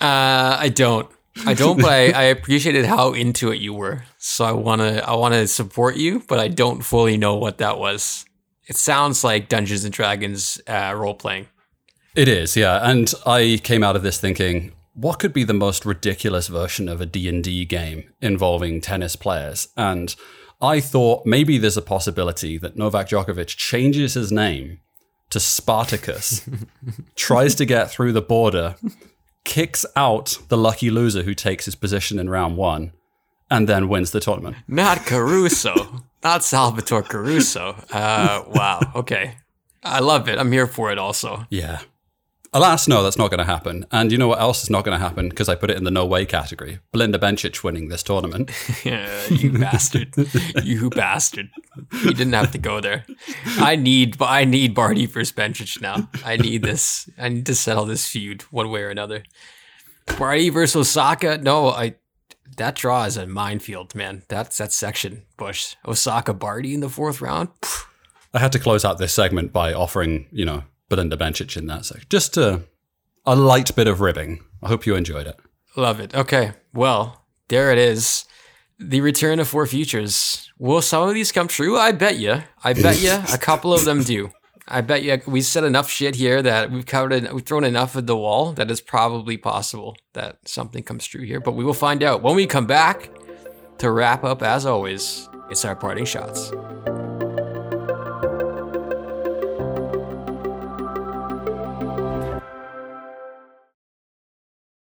Uh, I don't. I don't, but I, I appreciated how into it you were. So I wanna I wanna support you, but I don't fully know what that was. It sounds like Dungeons and Dragons uh, role playing. It is, yeah. And I came out of this thinking, what could be the most ridiculous version of a D&D game involving tennis players? And I thought maybe there's a possibility that Novak Djokovic changes his name to Spartacus, tries to get through the border, kicks out the lucky loser who takes his position in round one, and then wins the tournament. Not Caruso. Not Salvatore Caruso. Uh, wow. Okay. I love it. I'm here for it also. Yeah. Alas, no, that's not going to happen. And you know what else is not going to happen? Because I put it in the no way category. Belinda Bencic winning this tournament. Yeah, you bastard. You bastard. You didn't have to go there. I need I need Barty versus Bencic now. I need this. I need to settle this feud one way or another. Barty versus Osaka. No, I that draw is a minefield, man. That's that section. Bush. Osaka Barty in the fourth round. I had to close out this segment by offering, you know, Belinda Bencic in that section. Just a, a light bit of ribbing. I hope you enjoyed it. Love it. Okay. Well, there it is. The return of Four Futures. Will some of these come true? I bet you. I bet you a couple of them do. I bet you we said enough shit here that we've covered we've thrown enough at the wall that it's probably possible that something comes true here. But we will find out when we come back to wrap up. As always, it's our parting shots.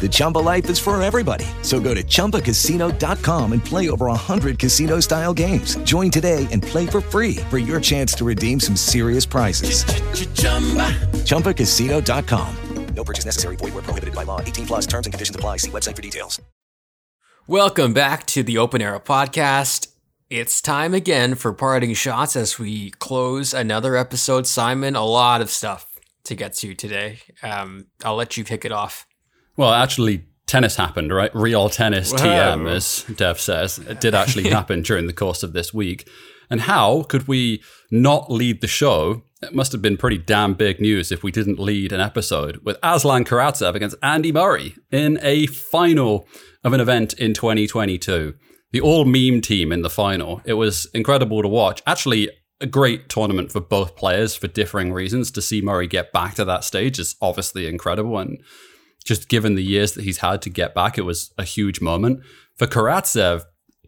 The Chumba life is for everybody. So go to ChumbaCasino.com and play over 100 casino-style games. Join today and play for free for your chance to redeem some serious prizes. ChumbaCasino.com. No purchase necessary. Void were prohibited by law. 18 plus terms and conditions apply. See website for details. Welcome back to the Open Era Podcast. It's time again for parting shots as we close another episode. Simon, a lot of stuff to get to today. Um, I'll let you kick it off. Well, actually, tennis happened, right? Real tennis Wow. TM, as Dev says. It did actually happen during the course of this week. And how could we not lead the show? It must have been pretty damn big news if we didn't lead an episode with Aslan Karatsev against Andy Murray in a final of an event in 2022. The all meme team in the final. It was incredible to watch. Actually, a great tournament for both players for differing reasons. To see Murray get back to that stage is obviously incredible. And just given the years that he's had to get back, it was a huge moment. For Karatsev,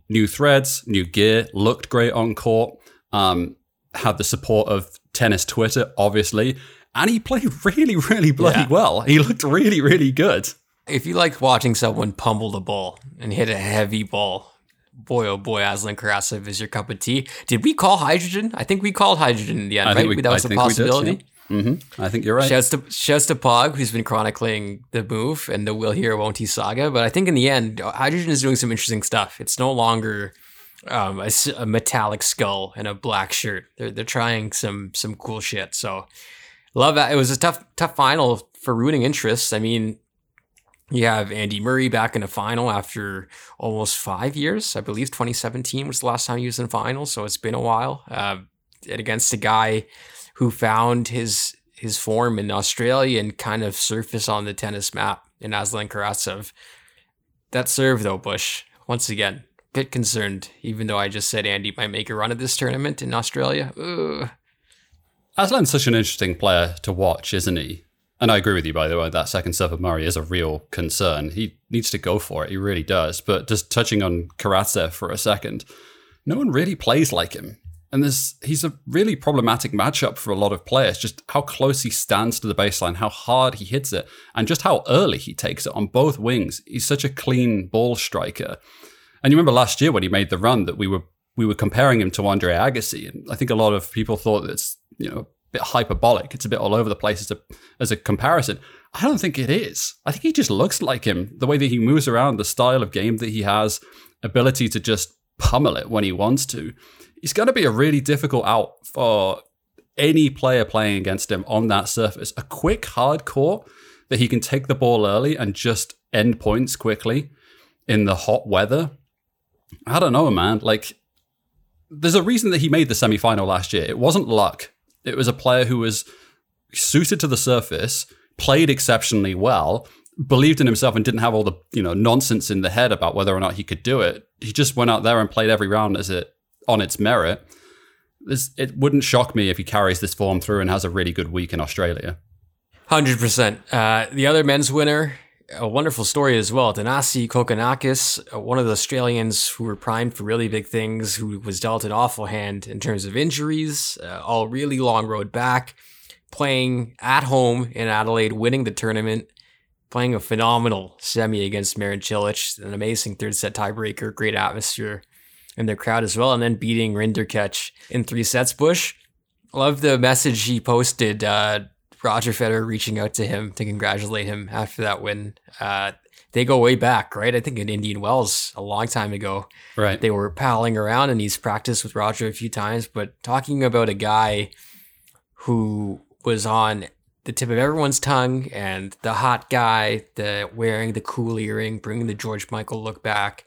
new threads, new gear, looked great on court, um, had the support of tennis Twitter, obviously, and he played really, really bloody Yeah. well. He looked really, really good. If you like watching someone pummel the ball and hit a heavy ball, boy oh boy, Aslan Karatsev is your cup of tea. Did we call hydrogen? I think we called hydrogen in the end, I right? we, that was I a we did, possibility. yeah. Mhm. I think you're right. Shouts to shouts to Pog, who's been chronicling the move and the will he or won't he saga. But I think in the end, Hydrogen is doing some interesting stuff. It's no longer um, a, a metallic skull and a black shirt. They're they're trying some some cool shit. So love that. It was a tough tough final for rooting interests. I mean, you have Andy Murray back in the final after almost five years. I believe 2017 was the last time he was in finals, so it's been a while. Uh, and against a guy who found his his form in Australia and kind of surfaced on the tennis map in Aslan Karatsev. That serve though, Bush, once again, bit concerned, even though I just said Andy might make a run at this tournament in Australia. Aslan's such an interesting player to watch, isn't he? And I agree with you, by the way, that second serve of Murray is a real concern. He needs to go for it. He really does. But just touching on Karatsev for a second, no one really plays like him. And there's, he's a really problematic matchup for a lot of players. Just how close he stands to the baseline, how hard he hits it, and just how early he takes it on both wings. He's such a clean ball striker. And you remember last year when he made the run that we were we were comparing him to Andre Agassi, and I think a lot of people thought it's you know a bit hyperbolic. It's a bit all over the place as a as a comparison. I don't think it is. I think he just looks like him. The way that he moves around, the style of game that he has, ability to just pummel it when he wants to. He's going to be a really difficult out for any player playing against him on that surface. A quick hard court that he can take the ball early and just end points quickly in the hot weather. I don't know, man. Like, there's a reason that he made the semi final last year. It wasn't luck. It was a player who was suited to the surface, played exceptionally well, believed in himself, and didn't have all the you know nonsense in the head about whether or not he could do it. He just went out there and played every round as it on its merit. This, it wouldn't shock me if he carries this form through and has a really good week in Australia. Hundred percent. Uh, the other men's winner, a wonderful story as well. Thanasi Kokkinakis, uh, one of the Australians who were primed for really big things, who was dealt an awful hand in terms of injuries, uh, all really long road back, playing at home in Adelaide, winning the tournament, playing a phenomenal semi against Marin Cilic, an amazing third set tiebreaker, great atmosphere in their crowd as well, and then beating Rinderknech in three sets. Bush, love the message he posted. Uh, Roger Federer reaching out to him to congratulate him after that win. Uh, they go way back, right? I think in Indian Wells a long time ago. Right. They were palling around and he's practiced with Roger a few times, but talking about a guy who was on the tip of everyone's tongue, and the hot guy, the wearing the cool earring, bringing the George Michael look back.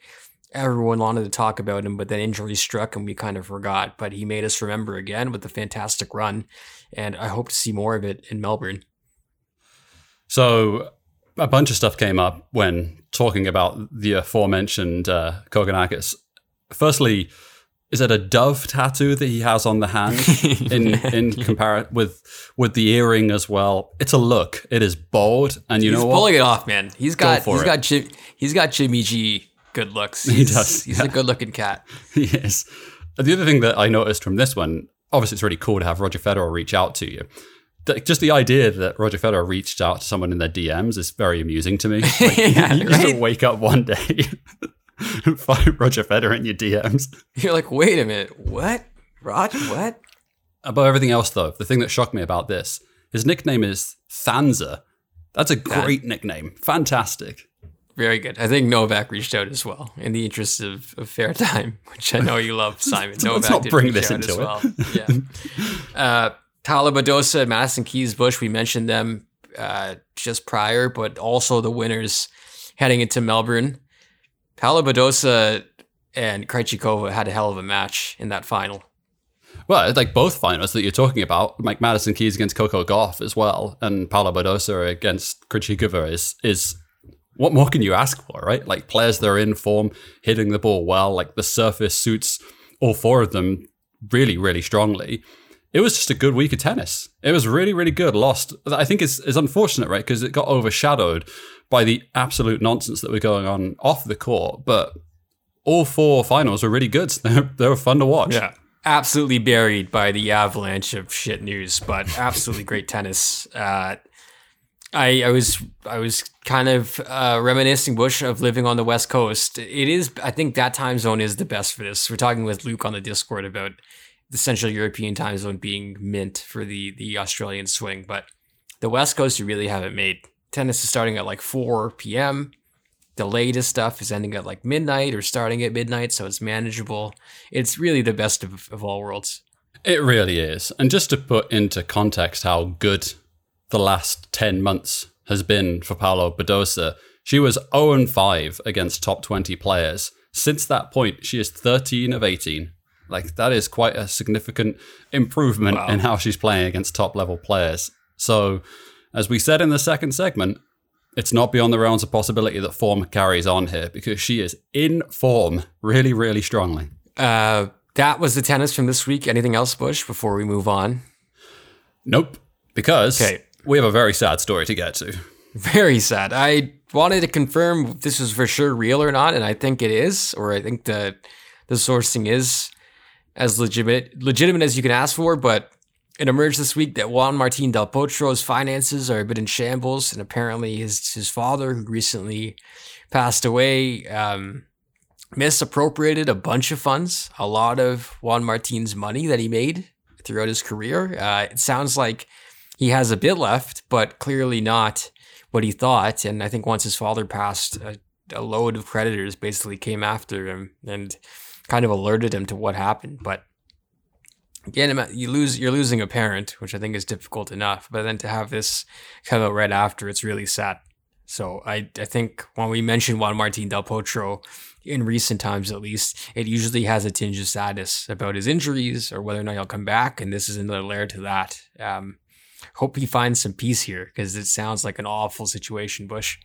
Everyone wanted to talk about him, but then injury struck and we kind of forgot. But he made us remember again with a fantastic run, and I hope to see more of it in Melbourne. So a bunch of stuff came up when talking about the aforementioned uh, Kokkinakis. Firstly, is it a dove tattoo that he has on the hand in in compar with with the earring as well? It's a look. It is bold, and you he's know what? pulling it off, man. He's got Go he's it. got Jim, he's got Jimmy G good looks. He does, He's yeah. a good looking cat. yes. The other thing that I noticed from this one, obviously, it's really cool to have Roger Federer reach out to you. Just the idea that Roger Federer reached out to someone in their DMs is very amusing to me. Like, Yeah, you just right? wake up one day and find Roger Federer in your DMs. You're like, wait a minute, what? Roger, what? Above everything else, though, the thing that shocked me about this, his nickname is Thanza. That's a great nickname. Fantastic. Very good. I think Novak reached out as well in the interest of, of fair time, which I know you love, Simon. Let's Novak not did bring this into as it. well. Yeah. Uh, Paula Badosa, Madison Keys, Bush. We mentioned them uh, just prior, but also the winners heading into Melbourne. Paula Badosa and Krejcikova had a hell of a match in that final. Well, like both finals that you're talking about, like Madison Keys against Coco Gauff as well, and Paula Badosa against Krejcikova is is what more can you ask for, right? Like players that are in form, hitting the ball well, like the surface suits all four of them really, really strongly. It was just a good week of tennis. It was really, really good. Lost, I think, is is unfortunate, right? Because it got overshadowed by the absolute nonsense that were going on off the court. But all four finals were really good. They were, they were fun to watch. Yeah. Absolutely buried by the avalanche of shit news, but absolutely great tennis. Uh, I, I was I was kind of uh, reminiscing Bush of living on the West Coast. It is I think that time zone is the best for this. We're talking with Luke on the Discord about the Central European time zone being mint for the the Australian swing, but the West Coast you really haven't made. Tennis is starting at like 4 p.m. The latest stuff is ending at like midnight or starting at midnight, so it's manageable. It's really the best of, of all worlds. It really is. And just to put into context how good the last 10 months has been for Paula Badosa, she was 0 5 against top 20 players. Since that point, she is 13 of 18. Like, that is quite a significant improvement Wow. in how she's playing against top level players. So, as we said in the second segment, it's not beyond the realms of possibility that form carries on here because she is in form really, really strongly. Uh, that was the tennis from this week. Anything else, Bush, before we move on? Nope. Because Okay. We have a very sad story to get to. Very sad. I wanted to confirm if this was for sure real or not, and I think it is, or I think the the sourcing is as legitimate legitimate as you can ask for. But it emerged this week that Juan Martin Del Potro's finances are a bit in shambles, and apparently his his father, who recently passed away, um, misappropriated a bunch of funds, a lot of Juan Martin's money that he made throughout his career. Uh, it sounds like he has a bit left, but clearly not what he thought. And I think once his father passed, a, a load of creditors basically came after him and kind of alerted him to what happened. But again, you lose, you're losing a parent, which I think is difficult enough. But then to have this come out right after, it's really sad. So I, I think when we mention Juan Martin Del Potro, in recent times at least, it usually has a tinge of sadness about his injuries or whether or not he'll come back. And this is another layer to that. Um, hope he finds some peace here because it sounds like an awful situation, Bush.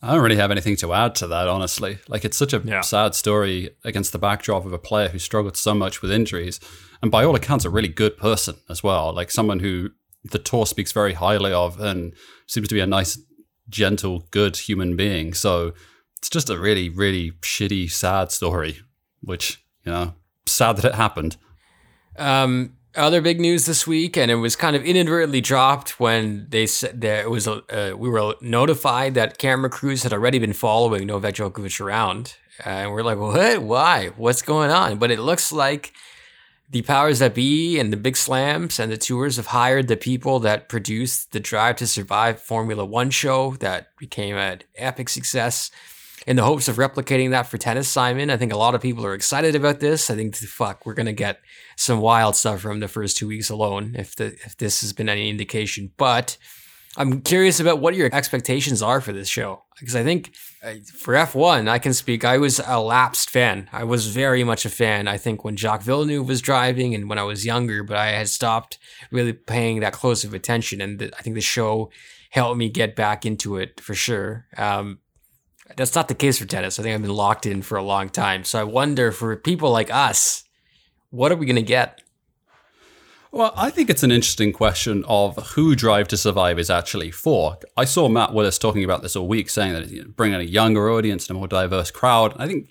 I don't really have anything to add to that, honestly. Like, it's such a sad story against the backdrop of a player who struggled so much with injuries. And by all accounts, a really good person as well. Like, someone who the tour speaks very highly of and seems to be a nice, gentle, good human being. So it's just a really, really shitty, sad story, which, you know, sad that it happened. Um, other big news this week, and it was kind of inadvertently dropped when they said that it was uh, we were notified that camera crews had already been following Novak Djokovic around, and we're like, what? Why? What's going on? But it looks like the powers that be and the big slams and the tours have hired the people that produced the Drive to Survive Formula One show that became an epic success. in the hopes of replicating that for tennis, Simon. I think a lot of people are excited about this. I think fuck, we're gonna get some wild stuff from the first two weeks alone, if the if this has been any indication. But I'm curious about what your expectations are for this show because I think for F1, I can speak. I was a lapsed fan. I was very much a fan. I think when Jacques Villeneuve was driving and when I was younger, but I had stopped really paying that close of attention. And the, I think the show helped me get back into it for sure. Um, that's not the case for tennis. I think I've been locked in for a long time. So I wonder for people like us, what are we going to get? Well, I think it's an interesting question of who Drive to Survive is actually for. I saw Matt Willis talking about this all week, saying that know, bringing a younger audience and a more diverse crowd. I think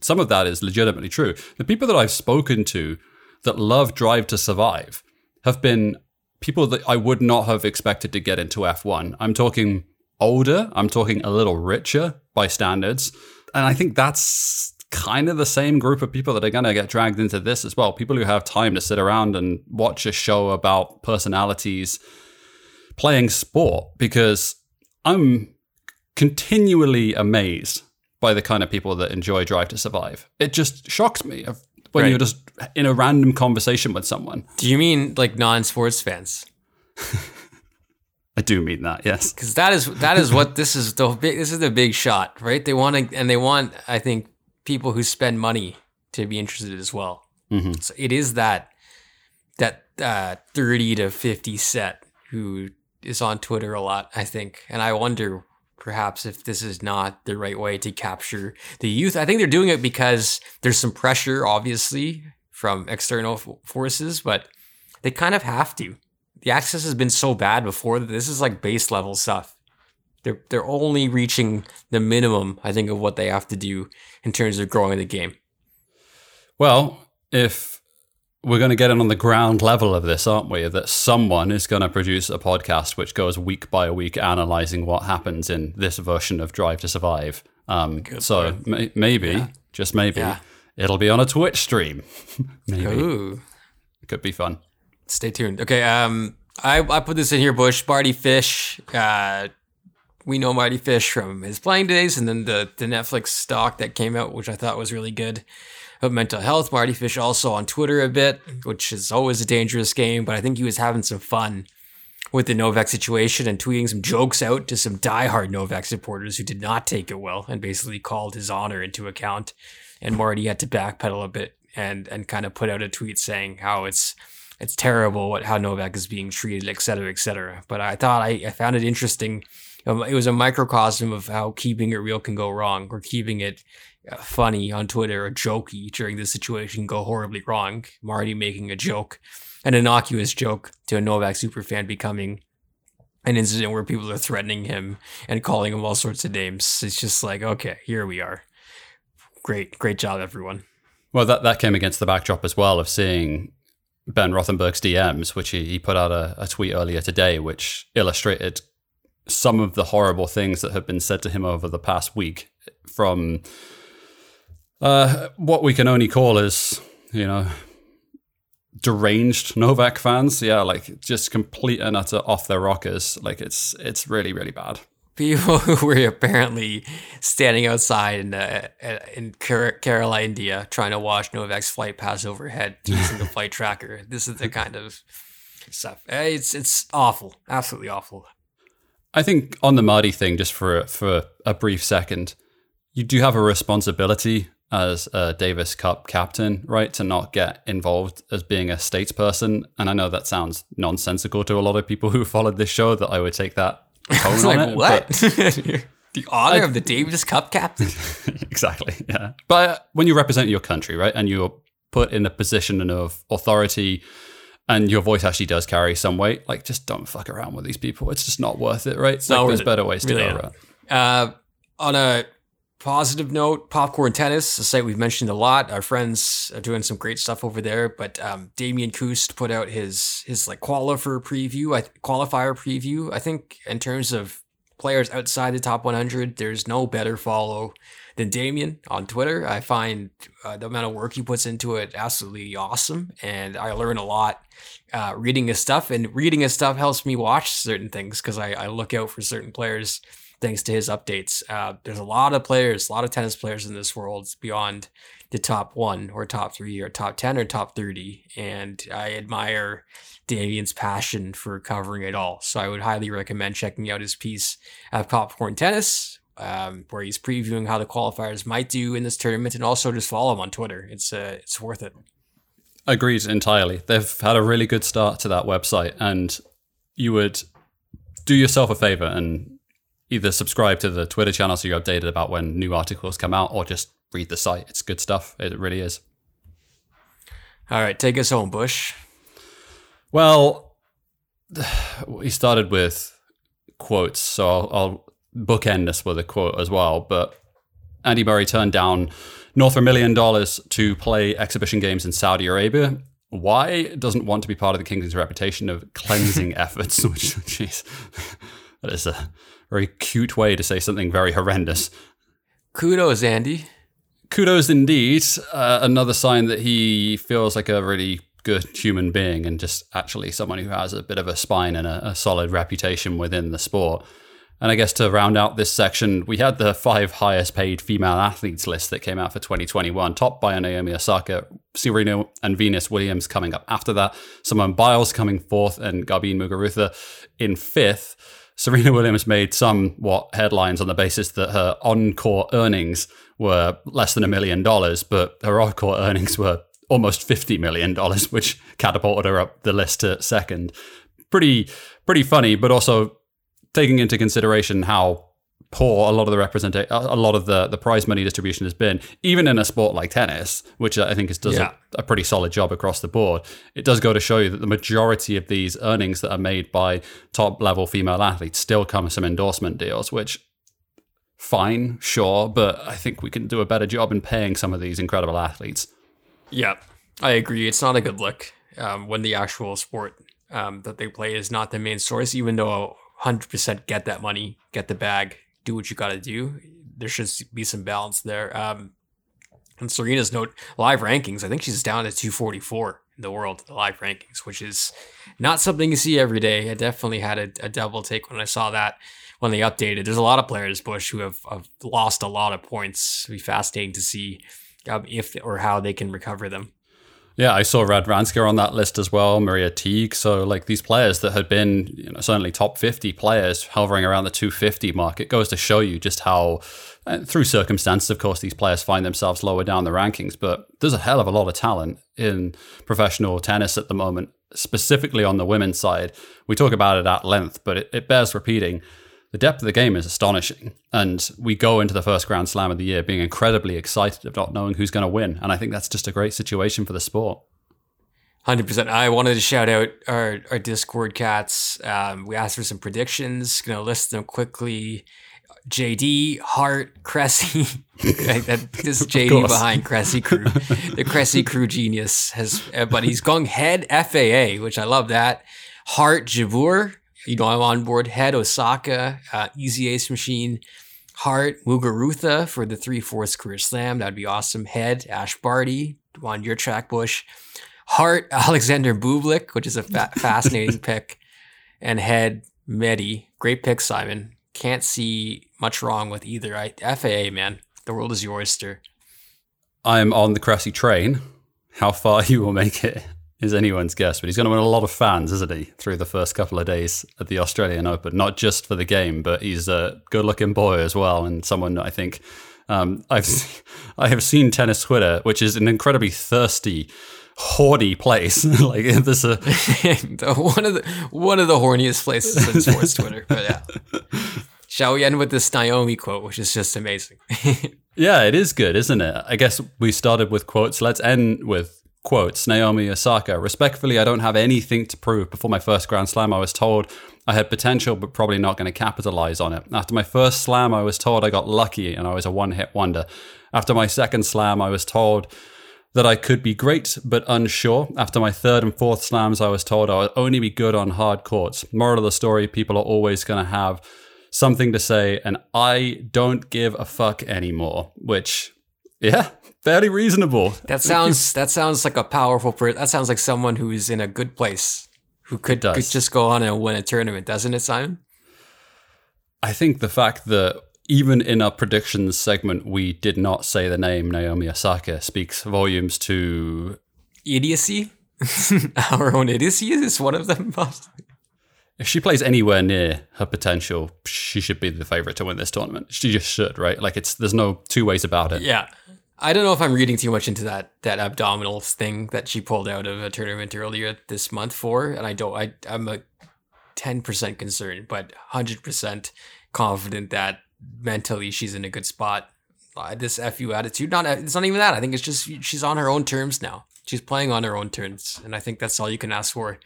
some of that is legitimately true. The people that I've spoken to that love Drive to Survive have been people that I would not have expected to get into F1. I'm talking older, I'm talking a little richer by standards. And I think that's kind of the same group of people that are going to get dragged into this as well. People who have time to sit around and watch a show about personalities playing sport because I'm continually amazed by the kind of people that enjoy Drive to Survive. It just shocks me when right. you're just in a random conversation with someone. Do you mean like non-sports fans? I do mean that, yes. Because that is that is what this is the big this is the big shot, right? They want to and they want I think people who spend money to be interested as well. Mm-hmm. So it is that that uh, thirty to fifty set who is on Twitter a lot, I think, and I wonder perhaps if this is not the right way to capture the youth. I think they're doing it because there's some pressure, obviously, from external forces, but they kind of have to. The access has been so bad before that this is like base level stuff. They're they're only reaching the minimum, I think, of what they have to do in terms of growing the game. Well, if we're going to get in on the ground level of this, aren't we? That someone is going to produce a podcast which goes week by week analyzing what happens in this version of Drive to Survive. Um, so may- maybe, yeah. just maybe, yeah. it'll be on a Twitch stream. maybe. Ooh. It could be fun. Stay tuned. Okay. Um, I, I put this in here, Bush. Mardy Fish uh, we know Mardy Fish from his playing days, and then the the Netflix stock that came out, which I thought was really good of mental health. Mardy Fish also on Twitter a bit, which is always a dangerous game, but I think he was having some fun with the Novak situation and tweeting some jokes out to some diehard Novak supporters who did not take it well and basically called his honor into account. And Mardy had to backpedal a bit and and kind of put out a tweet saying how it's it's terrible what how Novak is being treated, et cetera, et cetera. But I thought I, I found it interesting it was a microcosm of how keeping it real can go wrong or keeping it uh, funny on Twitter or jokey during this situation can go horribly wrong. Mardy making a joke, an innocuous joke to a Novak superfan becoming an incident where people are threatening him and calling him all sorts of names. It's just like, okay, here we are. Great, great job, everyone. Well, that, that came against the backdrop as well of seeing Ben Rothenberg's DMs, which he, he put out a, a tweet earlier today, which illustrated some of the horrible things that have been said to him over the past week from uh, what we can only call as, you know, deranged Novak fans. Yeah, like just complete and utter off their rockers. Like it's it's really really bad. People who were apparently standing outside in uh, in Kerala, India, trying to watch Novak's flight pass overhead using the flight tracker. This is the kind of stuff. It's it's awful, absolutely awful. I think on the Mardy thing, just for for a brief second, you do have a responsibility as a Davis Cup captain, right, to not get involved as being a statesperson. And I know that sounds nonsensical to a lot of people who followed this show. That I would take that tone like, on it. What? the honor I, of the Davis Cup captain. exactly. Yeah. But when you represent your country, right, and you're put in a position of authority and your voice actually does carry some weight, like just don't fuck around with these people. It's just not worth it, right? It's like there's better ways really to go around. Uh, on a positive note, Popcorn Tennis, a site we've mentioned a lot. Our friends are doing some great stuff over there. But um, Damian Kust put out his his like qualifier preview, I, qualifier preview. I think in terms of players outside the top 100, there's no better follow than Damian on Twitter. I find uh, the amount of work he puts into it absolutely awesome, and I learn a lot uh, reading his stuff. And reading his stuff helps me watch certain things because I, I look out for certain players thanks to his updates. Uh, there's a lot of players, a lot of tennis players in this world beyond the top one or top three or top 10 or top 30. And I admire Damian's passion for covering it all. So I would highly recommend checking out his piece at Popcorn Tennis, um, where he's previewing how the qualifiers might do in this tournament, and also just follow him on Twitter. It's uh, it's worth it. Agreed entirely. They've had a really good start to that website, and you would do yourself a favor and either subscribe to the Twitter channel so you're updated about when new articles come out, or just read the site. It's good stuff. It really is. All right, take us home, Bush. Well, we started with quotes, so I'll, I'll bookend this with a quote as well. But Andy Murray turned down north of a million dollars to play exhibition games in Saudi Arabia. Why doesn't want to be part of the kingdom's reputation of cleansing efforts? Which, jeez, that is a very cute way to say something very horrendous. Kudos, Andy. Kudos indeed. Uh, another sign that he feels like a really good human being and just actually someone who has a bit of a spine and a, a solid reputation within the sport. And I guess to round out this section, we had the five highest paid female athletes list that came out for 2021, topped by Naomi Osaka, Serena and Venus Williams coming up after that, Simone Biles coming fourth, and Garbine Muguruza in fifth. Serena Williams made somewhat headlines on the basis that her on-court earnings were less than a million dollars, but her off-court earnings were almost $50 million, which catapulted her up the list to second. Pretty, pretty funny, but also taking into consideration how poor a lot of the represent a lot of the the prize money distribution has been, even in a sport like tennis, which I think is, does yeah. a, a, pretty solid job across the board. It does go to show you that the majority of these earnings that are made by top level female athletes still come from endorsement deals, which fine, sure, but I think we can do a better job in paying some of these incredible athletes. Yeah, I agree. It's not a good look um, when the actual sport um, that they play is not the main source, even though 100% get that money, get the bag, do what you got to do. There should be some balance there. Um, and Serena's note live rankings, I think she's down to 244 in the world, the live rankings, which is not something you see every day. I definitely had a, a double take when I saw that when they updated. There's a lot of players, Bush, who have, have lost a lot of points. It'll be fascinating to see um, if or how they can recover them. Yeah, I saw Radwanska on that list as well, Maria Teague. So, like these players that had been you know, certainly top 50 players hovering around the 250 mark, it goes to show you just how, uh, through circumstances, of course, these players find themselves lower down the rankings. But there's a hell of a lot of talent in professional tennis at the moment, specifically on the women's side. We talk about it at length, but it, it bears repeating the depth of the game is astonishing. And we go into the first Grand Slam of the year being incredibly excited of not knowing who's going to win. And I think that's just a great situation for the sport. 100%. I wanted to shout out our, our Discord cats. Um, we asked for some predictions, going to list them quickly. JD, Heart, Cressy. this JD behind Cressy Crew. the Cressy Crew genius has, uh, but he's going head FAA, which I love that. Heart, Jabeur, you know, I'm on board Head, Osaka, uh, Easy Ace Machine, Heart, Muguruza for the 3 4th career slam. That'd be awesome. Head, Ash Barty, on your track, Bush. Heart, Alexander Bublik, which is a fa- fascinating pick. And Head, Medi. Great pick, Simon. Can't see much wrong with either. I, FAA, man. The world is your oyster. I'm on the Cressy train. How far you will make it is anyone's guess, but he's going to win a lot of fans, isn't he, through the first couple of days at the Australian Open? Not just for the game, but he's a good-looking boy as well, and someone I think um, I've I have seen tennis Twitter, which is an incredibly thirsty, horny place. like this, a one of the one of the horniest places in sports Twitter. But yeah. Shall we end with this Naomi quote, which is just amazing? yeah, it is good, isn't it? I guess we started with quotes. Let's end with quotes Naomi Osaka. Respectfully, I don't have anything to prove. Before my first Grand Slam, I was told I had potential, but probably not going to capitalize on it. After my first slam, I was told I got lucky and I was a one hit wonder. After my second slam, I was told that I could be great, but unsure. After my third and fourth slams, I was told I would only be good on hard courts. Moral of the story people are always going to have something to say, and I don't give a fuck anymore, which, yeah, fairly reasonable. That sounds that sounds like a powerful person. That sounds like someone who's in a good place, who could, could just go on and win a tournament, doesn't it, Simon? I think the fact that even in our predictions segment, we did not say the name Naomi Osaka speaks volumes to idiocy. Our own idiocy is one of them. if she plays anywhere near her potential, she should be the favorite to win this tournament. She just should, right? Like it's there's no two ways about it. Yeah. I don't know if I'm reading too much into that that abdominals thing that she pulled out of a tournament earlier this month for, and I don't. I I'm a ten percent concerned, but hundred percent confident that mentally she's in a good spot. Uh, this fu attitude, not it's not even that. I think it's just she's on her own terms now. She's playing on her own terms, and I think that's all you can ask for.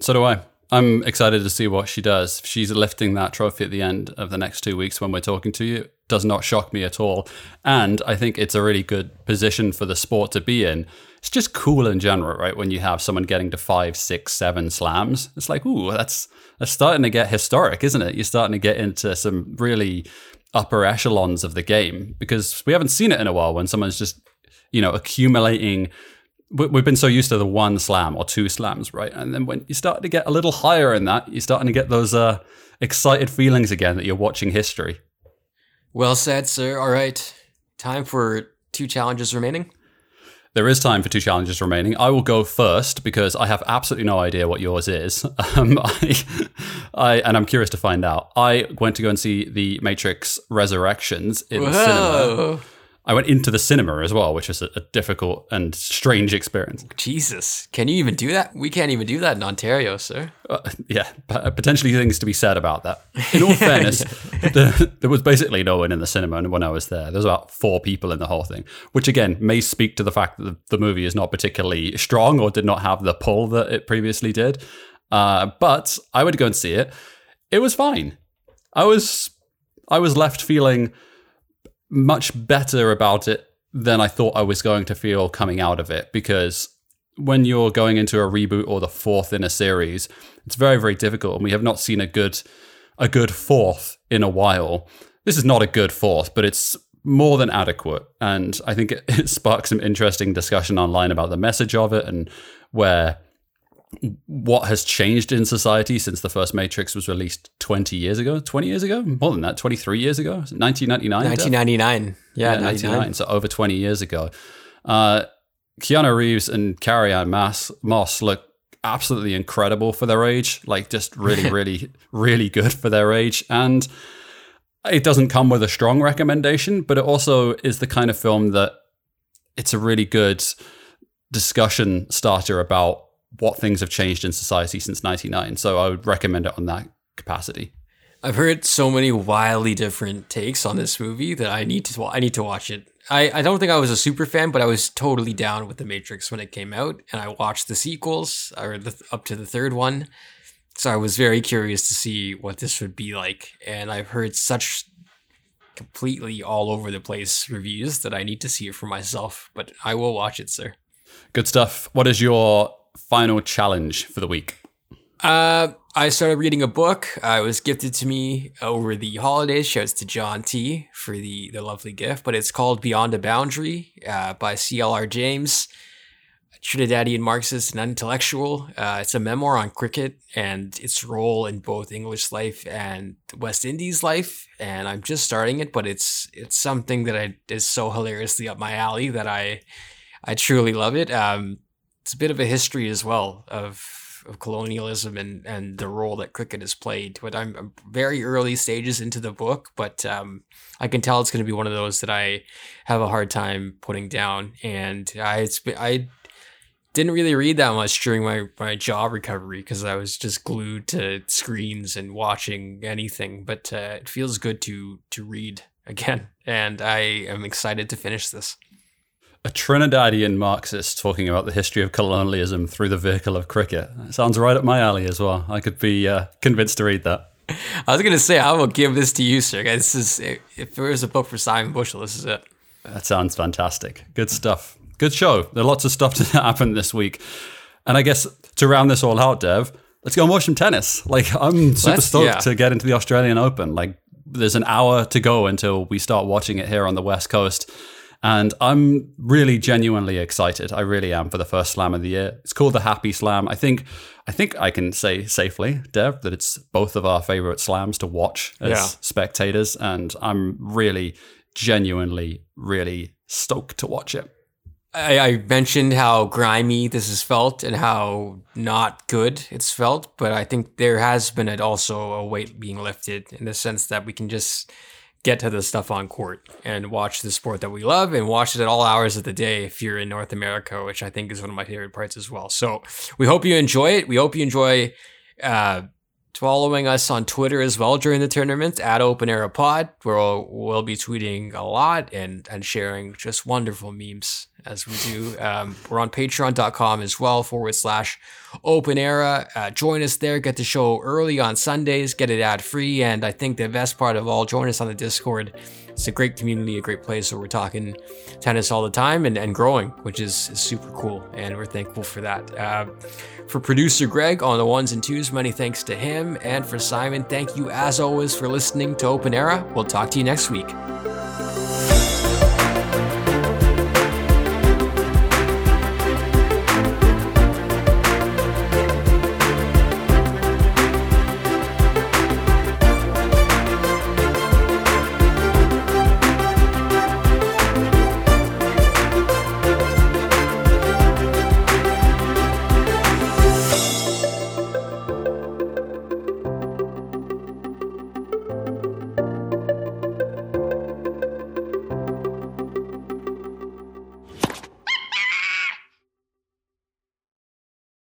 So do I. I'm excited to see what she does. She's lifting that trophy at the end of the next two weeks when we're talking to you, does not shock me at all. And I think it's a really good position for the sport to be in. It's just cool in general, right? When you have someone getting to five, six, seven slams, it's like, ooh, that's that's starting to get historic, isn't it? You're starting to get into some really upper echelons of the game because we haven't seen it in a while when someone's just, you know, accumulating we've been so used to the one slam or two slams, right? And then when you start to get a little higher in that, you're starting to get those uh, excited feelings again that you're watching history. Well said, sir. All right. Time for two challenges remaining. There is time for two challenges remaining. I will go first because I have absolutely no idea what yours is. Um, I, I, and I'm curious to find out. I went to go and see The Matrix Resurrections in Whoa. the cinema. I went into the cinema as well, which was a, a, difficult and strange experience. Jesus, can you even do that? We can't even do that in Ontario, sir. Uh, yeah, potentially things to be said about that. In all fairness, the, there was basically no one in the cinema when I was there. There was about four people in the whole thing, which again may speak to the fact that the, the movie is not particularly strong or did not have the pull that it previously did. Uh, but I would go and see it. It was fine. I was I was left feeling much better about it than I thought I was going to feel coming out of it because when you're going into a reboot or the fourth in a series, it's very very difficult, and we have not seen a good a good fourth in a while. This is not a good fourth, but it's more than adequate, and I think it, it sparks some interesting discussion online about the message of it and where what has changed in society since the first Matrix was released 20 years ago, 20 years ago, more than that, 23 years ago, 1999. 1999, yeah, yeah 99. So over 20 years ago. Uh, Keanu Reeves and Carrie-Anne Moss, Moss look absolutely incredible for their age, like just really, really, really good for their age. And it doesn't come with a strong recommendation, but it also is the kind of film that it's a really good discussion starter about what things have changed in society since 99. So I would recommend it on that capacity. I've heard so many wildly different takes on this movie that I need to I need to watch it. I, I don't think I was a super fan, but I was totally down with The Matrix when it came out, and I watched the sequels or the, up to the third one. So I was very curious to see what this would be like, and I've heard such completely all over the place reviews that I need to see it for myself. But I will watch it, sir. Good stuff. What is your final challenge for the week? Uh, I started reading a book. Uh, it was gifted to me over the holidays. Shouts to John T for the the lovely gift. But it's called Beyond a Boundary uh, by C.L.R. James, Trinidadian Marxist and intellectual. Uh, it's a memoir on cricket and its role in both English life and West Indies life. And I'm just starting it, but it's it's something that I, is so hilariously up my alley that I I truly love it. Um, it's a bit of a history as well of of colonialism and and the role that cricket has played. But I'm, I'm very early stages into the book, but um, I can tell it's going to be one of those that I have a hard time putting down. And I I didn't really read that much during my my job recovery because I was just glued to screens and watching anything. But uh, it feels good to to read again, and I am excited to finish this a Trinidadian Marxist talking about the history of colonialism through the vehicle of cricket. sounds right up my alley as well. I could be uh, convinced to read that. I was going to say, I will give this to you, sir. This is, if there is a book for Simon Bushell, this is it. That sounds fantastic. Good stuff. Good show. There are lots of stuff to happen this week. And I guess to round this all out, Dev, let's go and watch some tennis. Like, I'm super let's, stoked yeah. to get into the Australian Open. Like, there's an hour to go until we start watching it here on the West Coast And I'm really genuinely excited. I really am for the first slam of the year. It's called the Happy Slam. I think I think I can say safely, Dev, that it's both of our favorite slams to watch as Yeah. spectators. And I'm really genuinely, really stoked to watch it. I, I mentioned how grimy this has felt and how not good it's felt, but I think there has been also a weight being lifted in the sense that we can just get to the stuff on court and watch the sport that we love and watch it at all hours of the day if you're in North America, which I think is one of my favorite parts as well. So we hope you enjoy it. We hope you enjoy uh, following us on Twitter as well during the tournament at Open Era Pod, where we'll, we'll be tweeting a lot and, and sharing just wonderful memes as we do. Um, we're on patreon.com as well, forward slash open era. Uh, join us there, get the show early on Sundays, get it ad free. And I think the best part of all, join us on the Discord. It's a great community, a great place where we're talking tennis all the time and, and growing, which is, is super cool. And we're thankful for that. Uh, for producer Greg on the ones and twos, many thanks to him. And for Simon, thank you as always for listening to Open Era. We'll talk to you next week.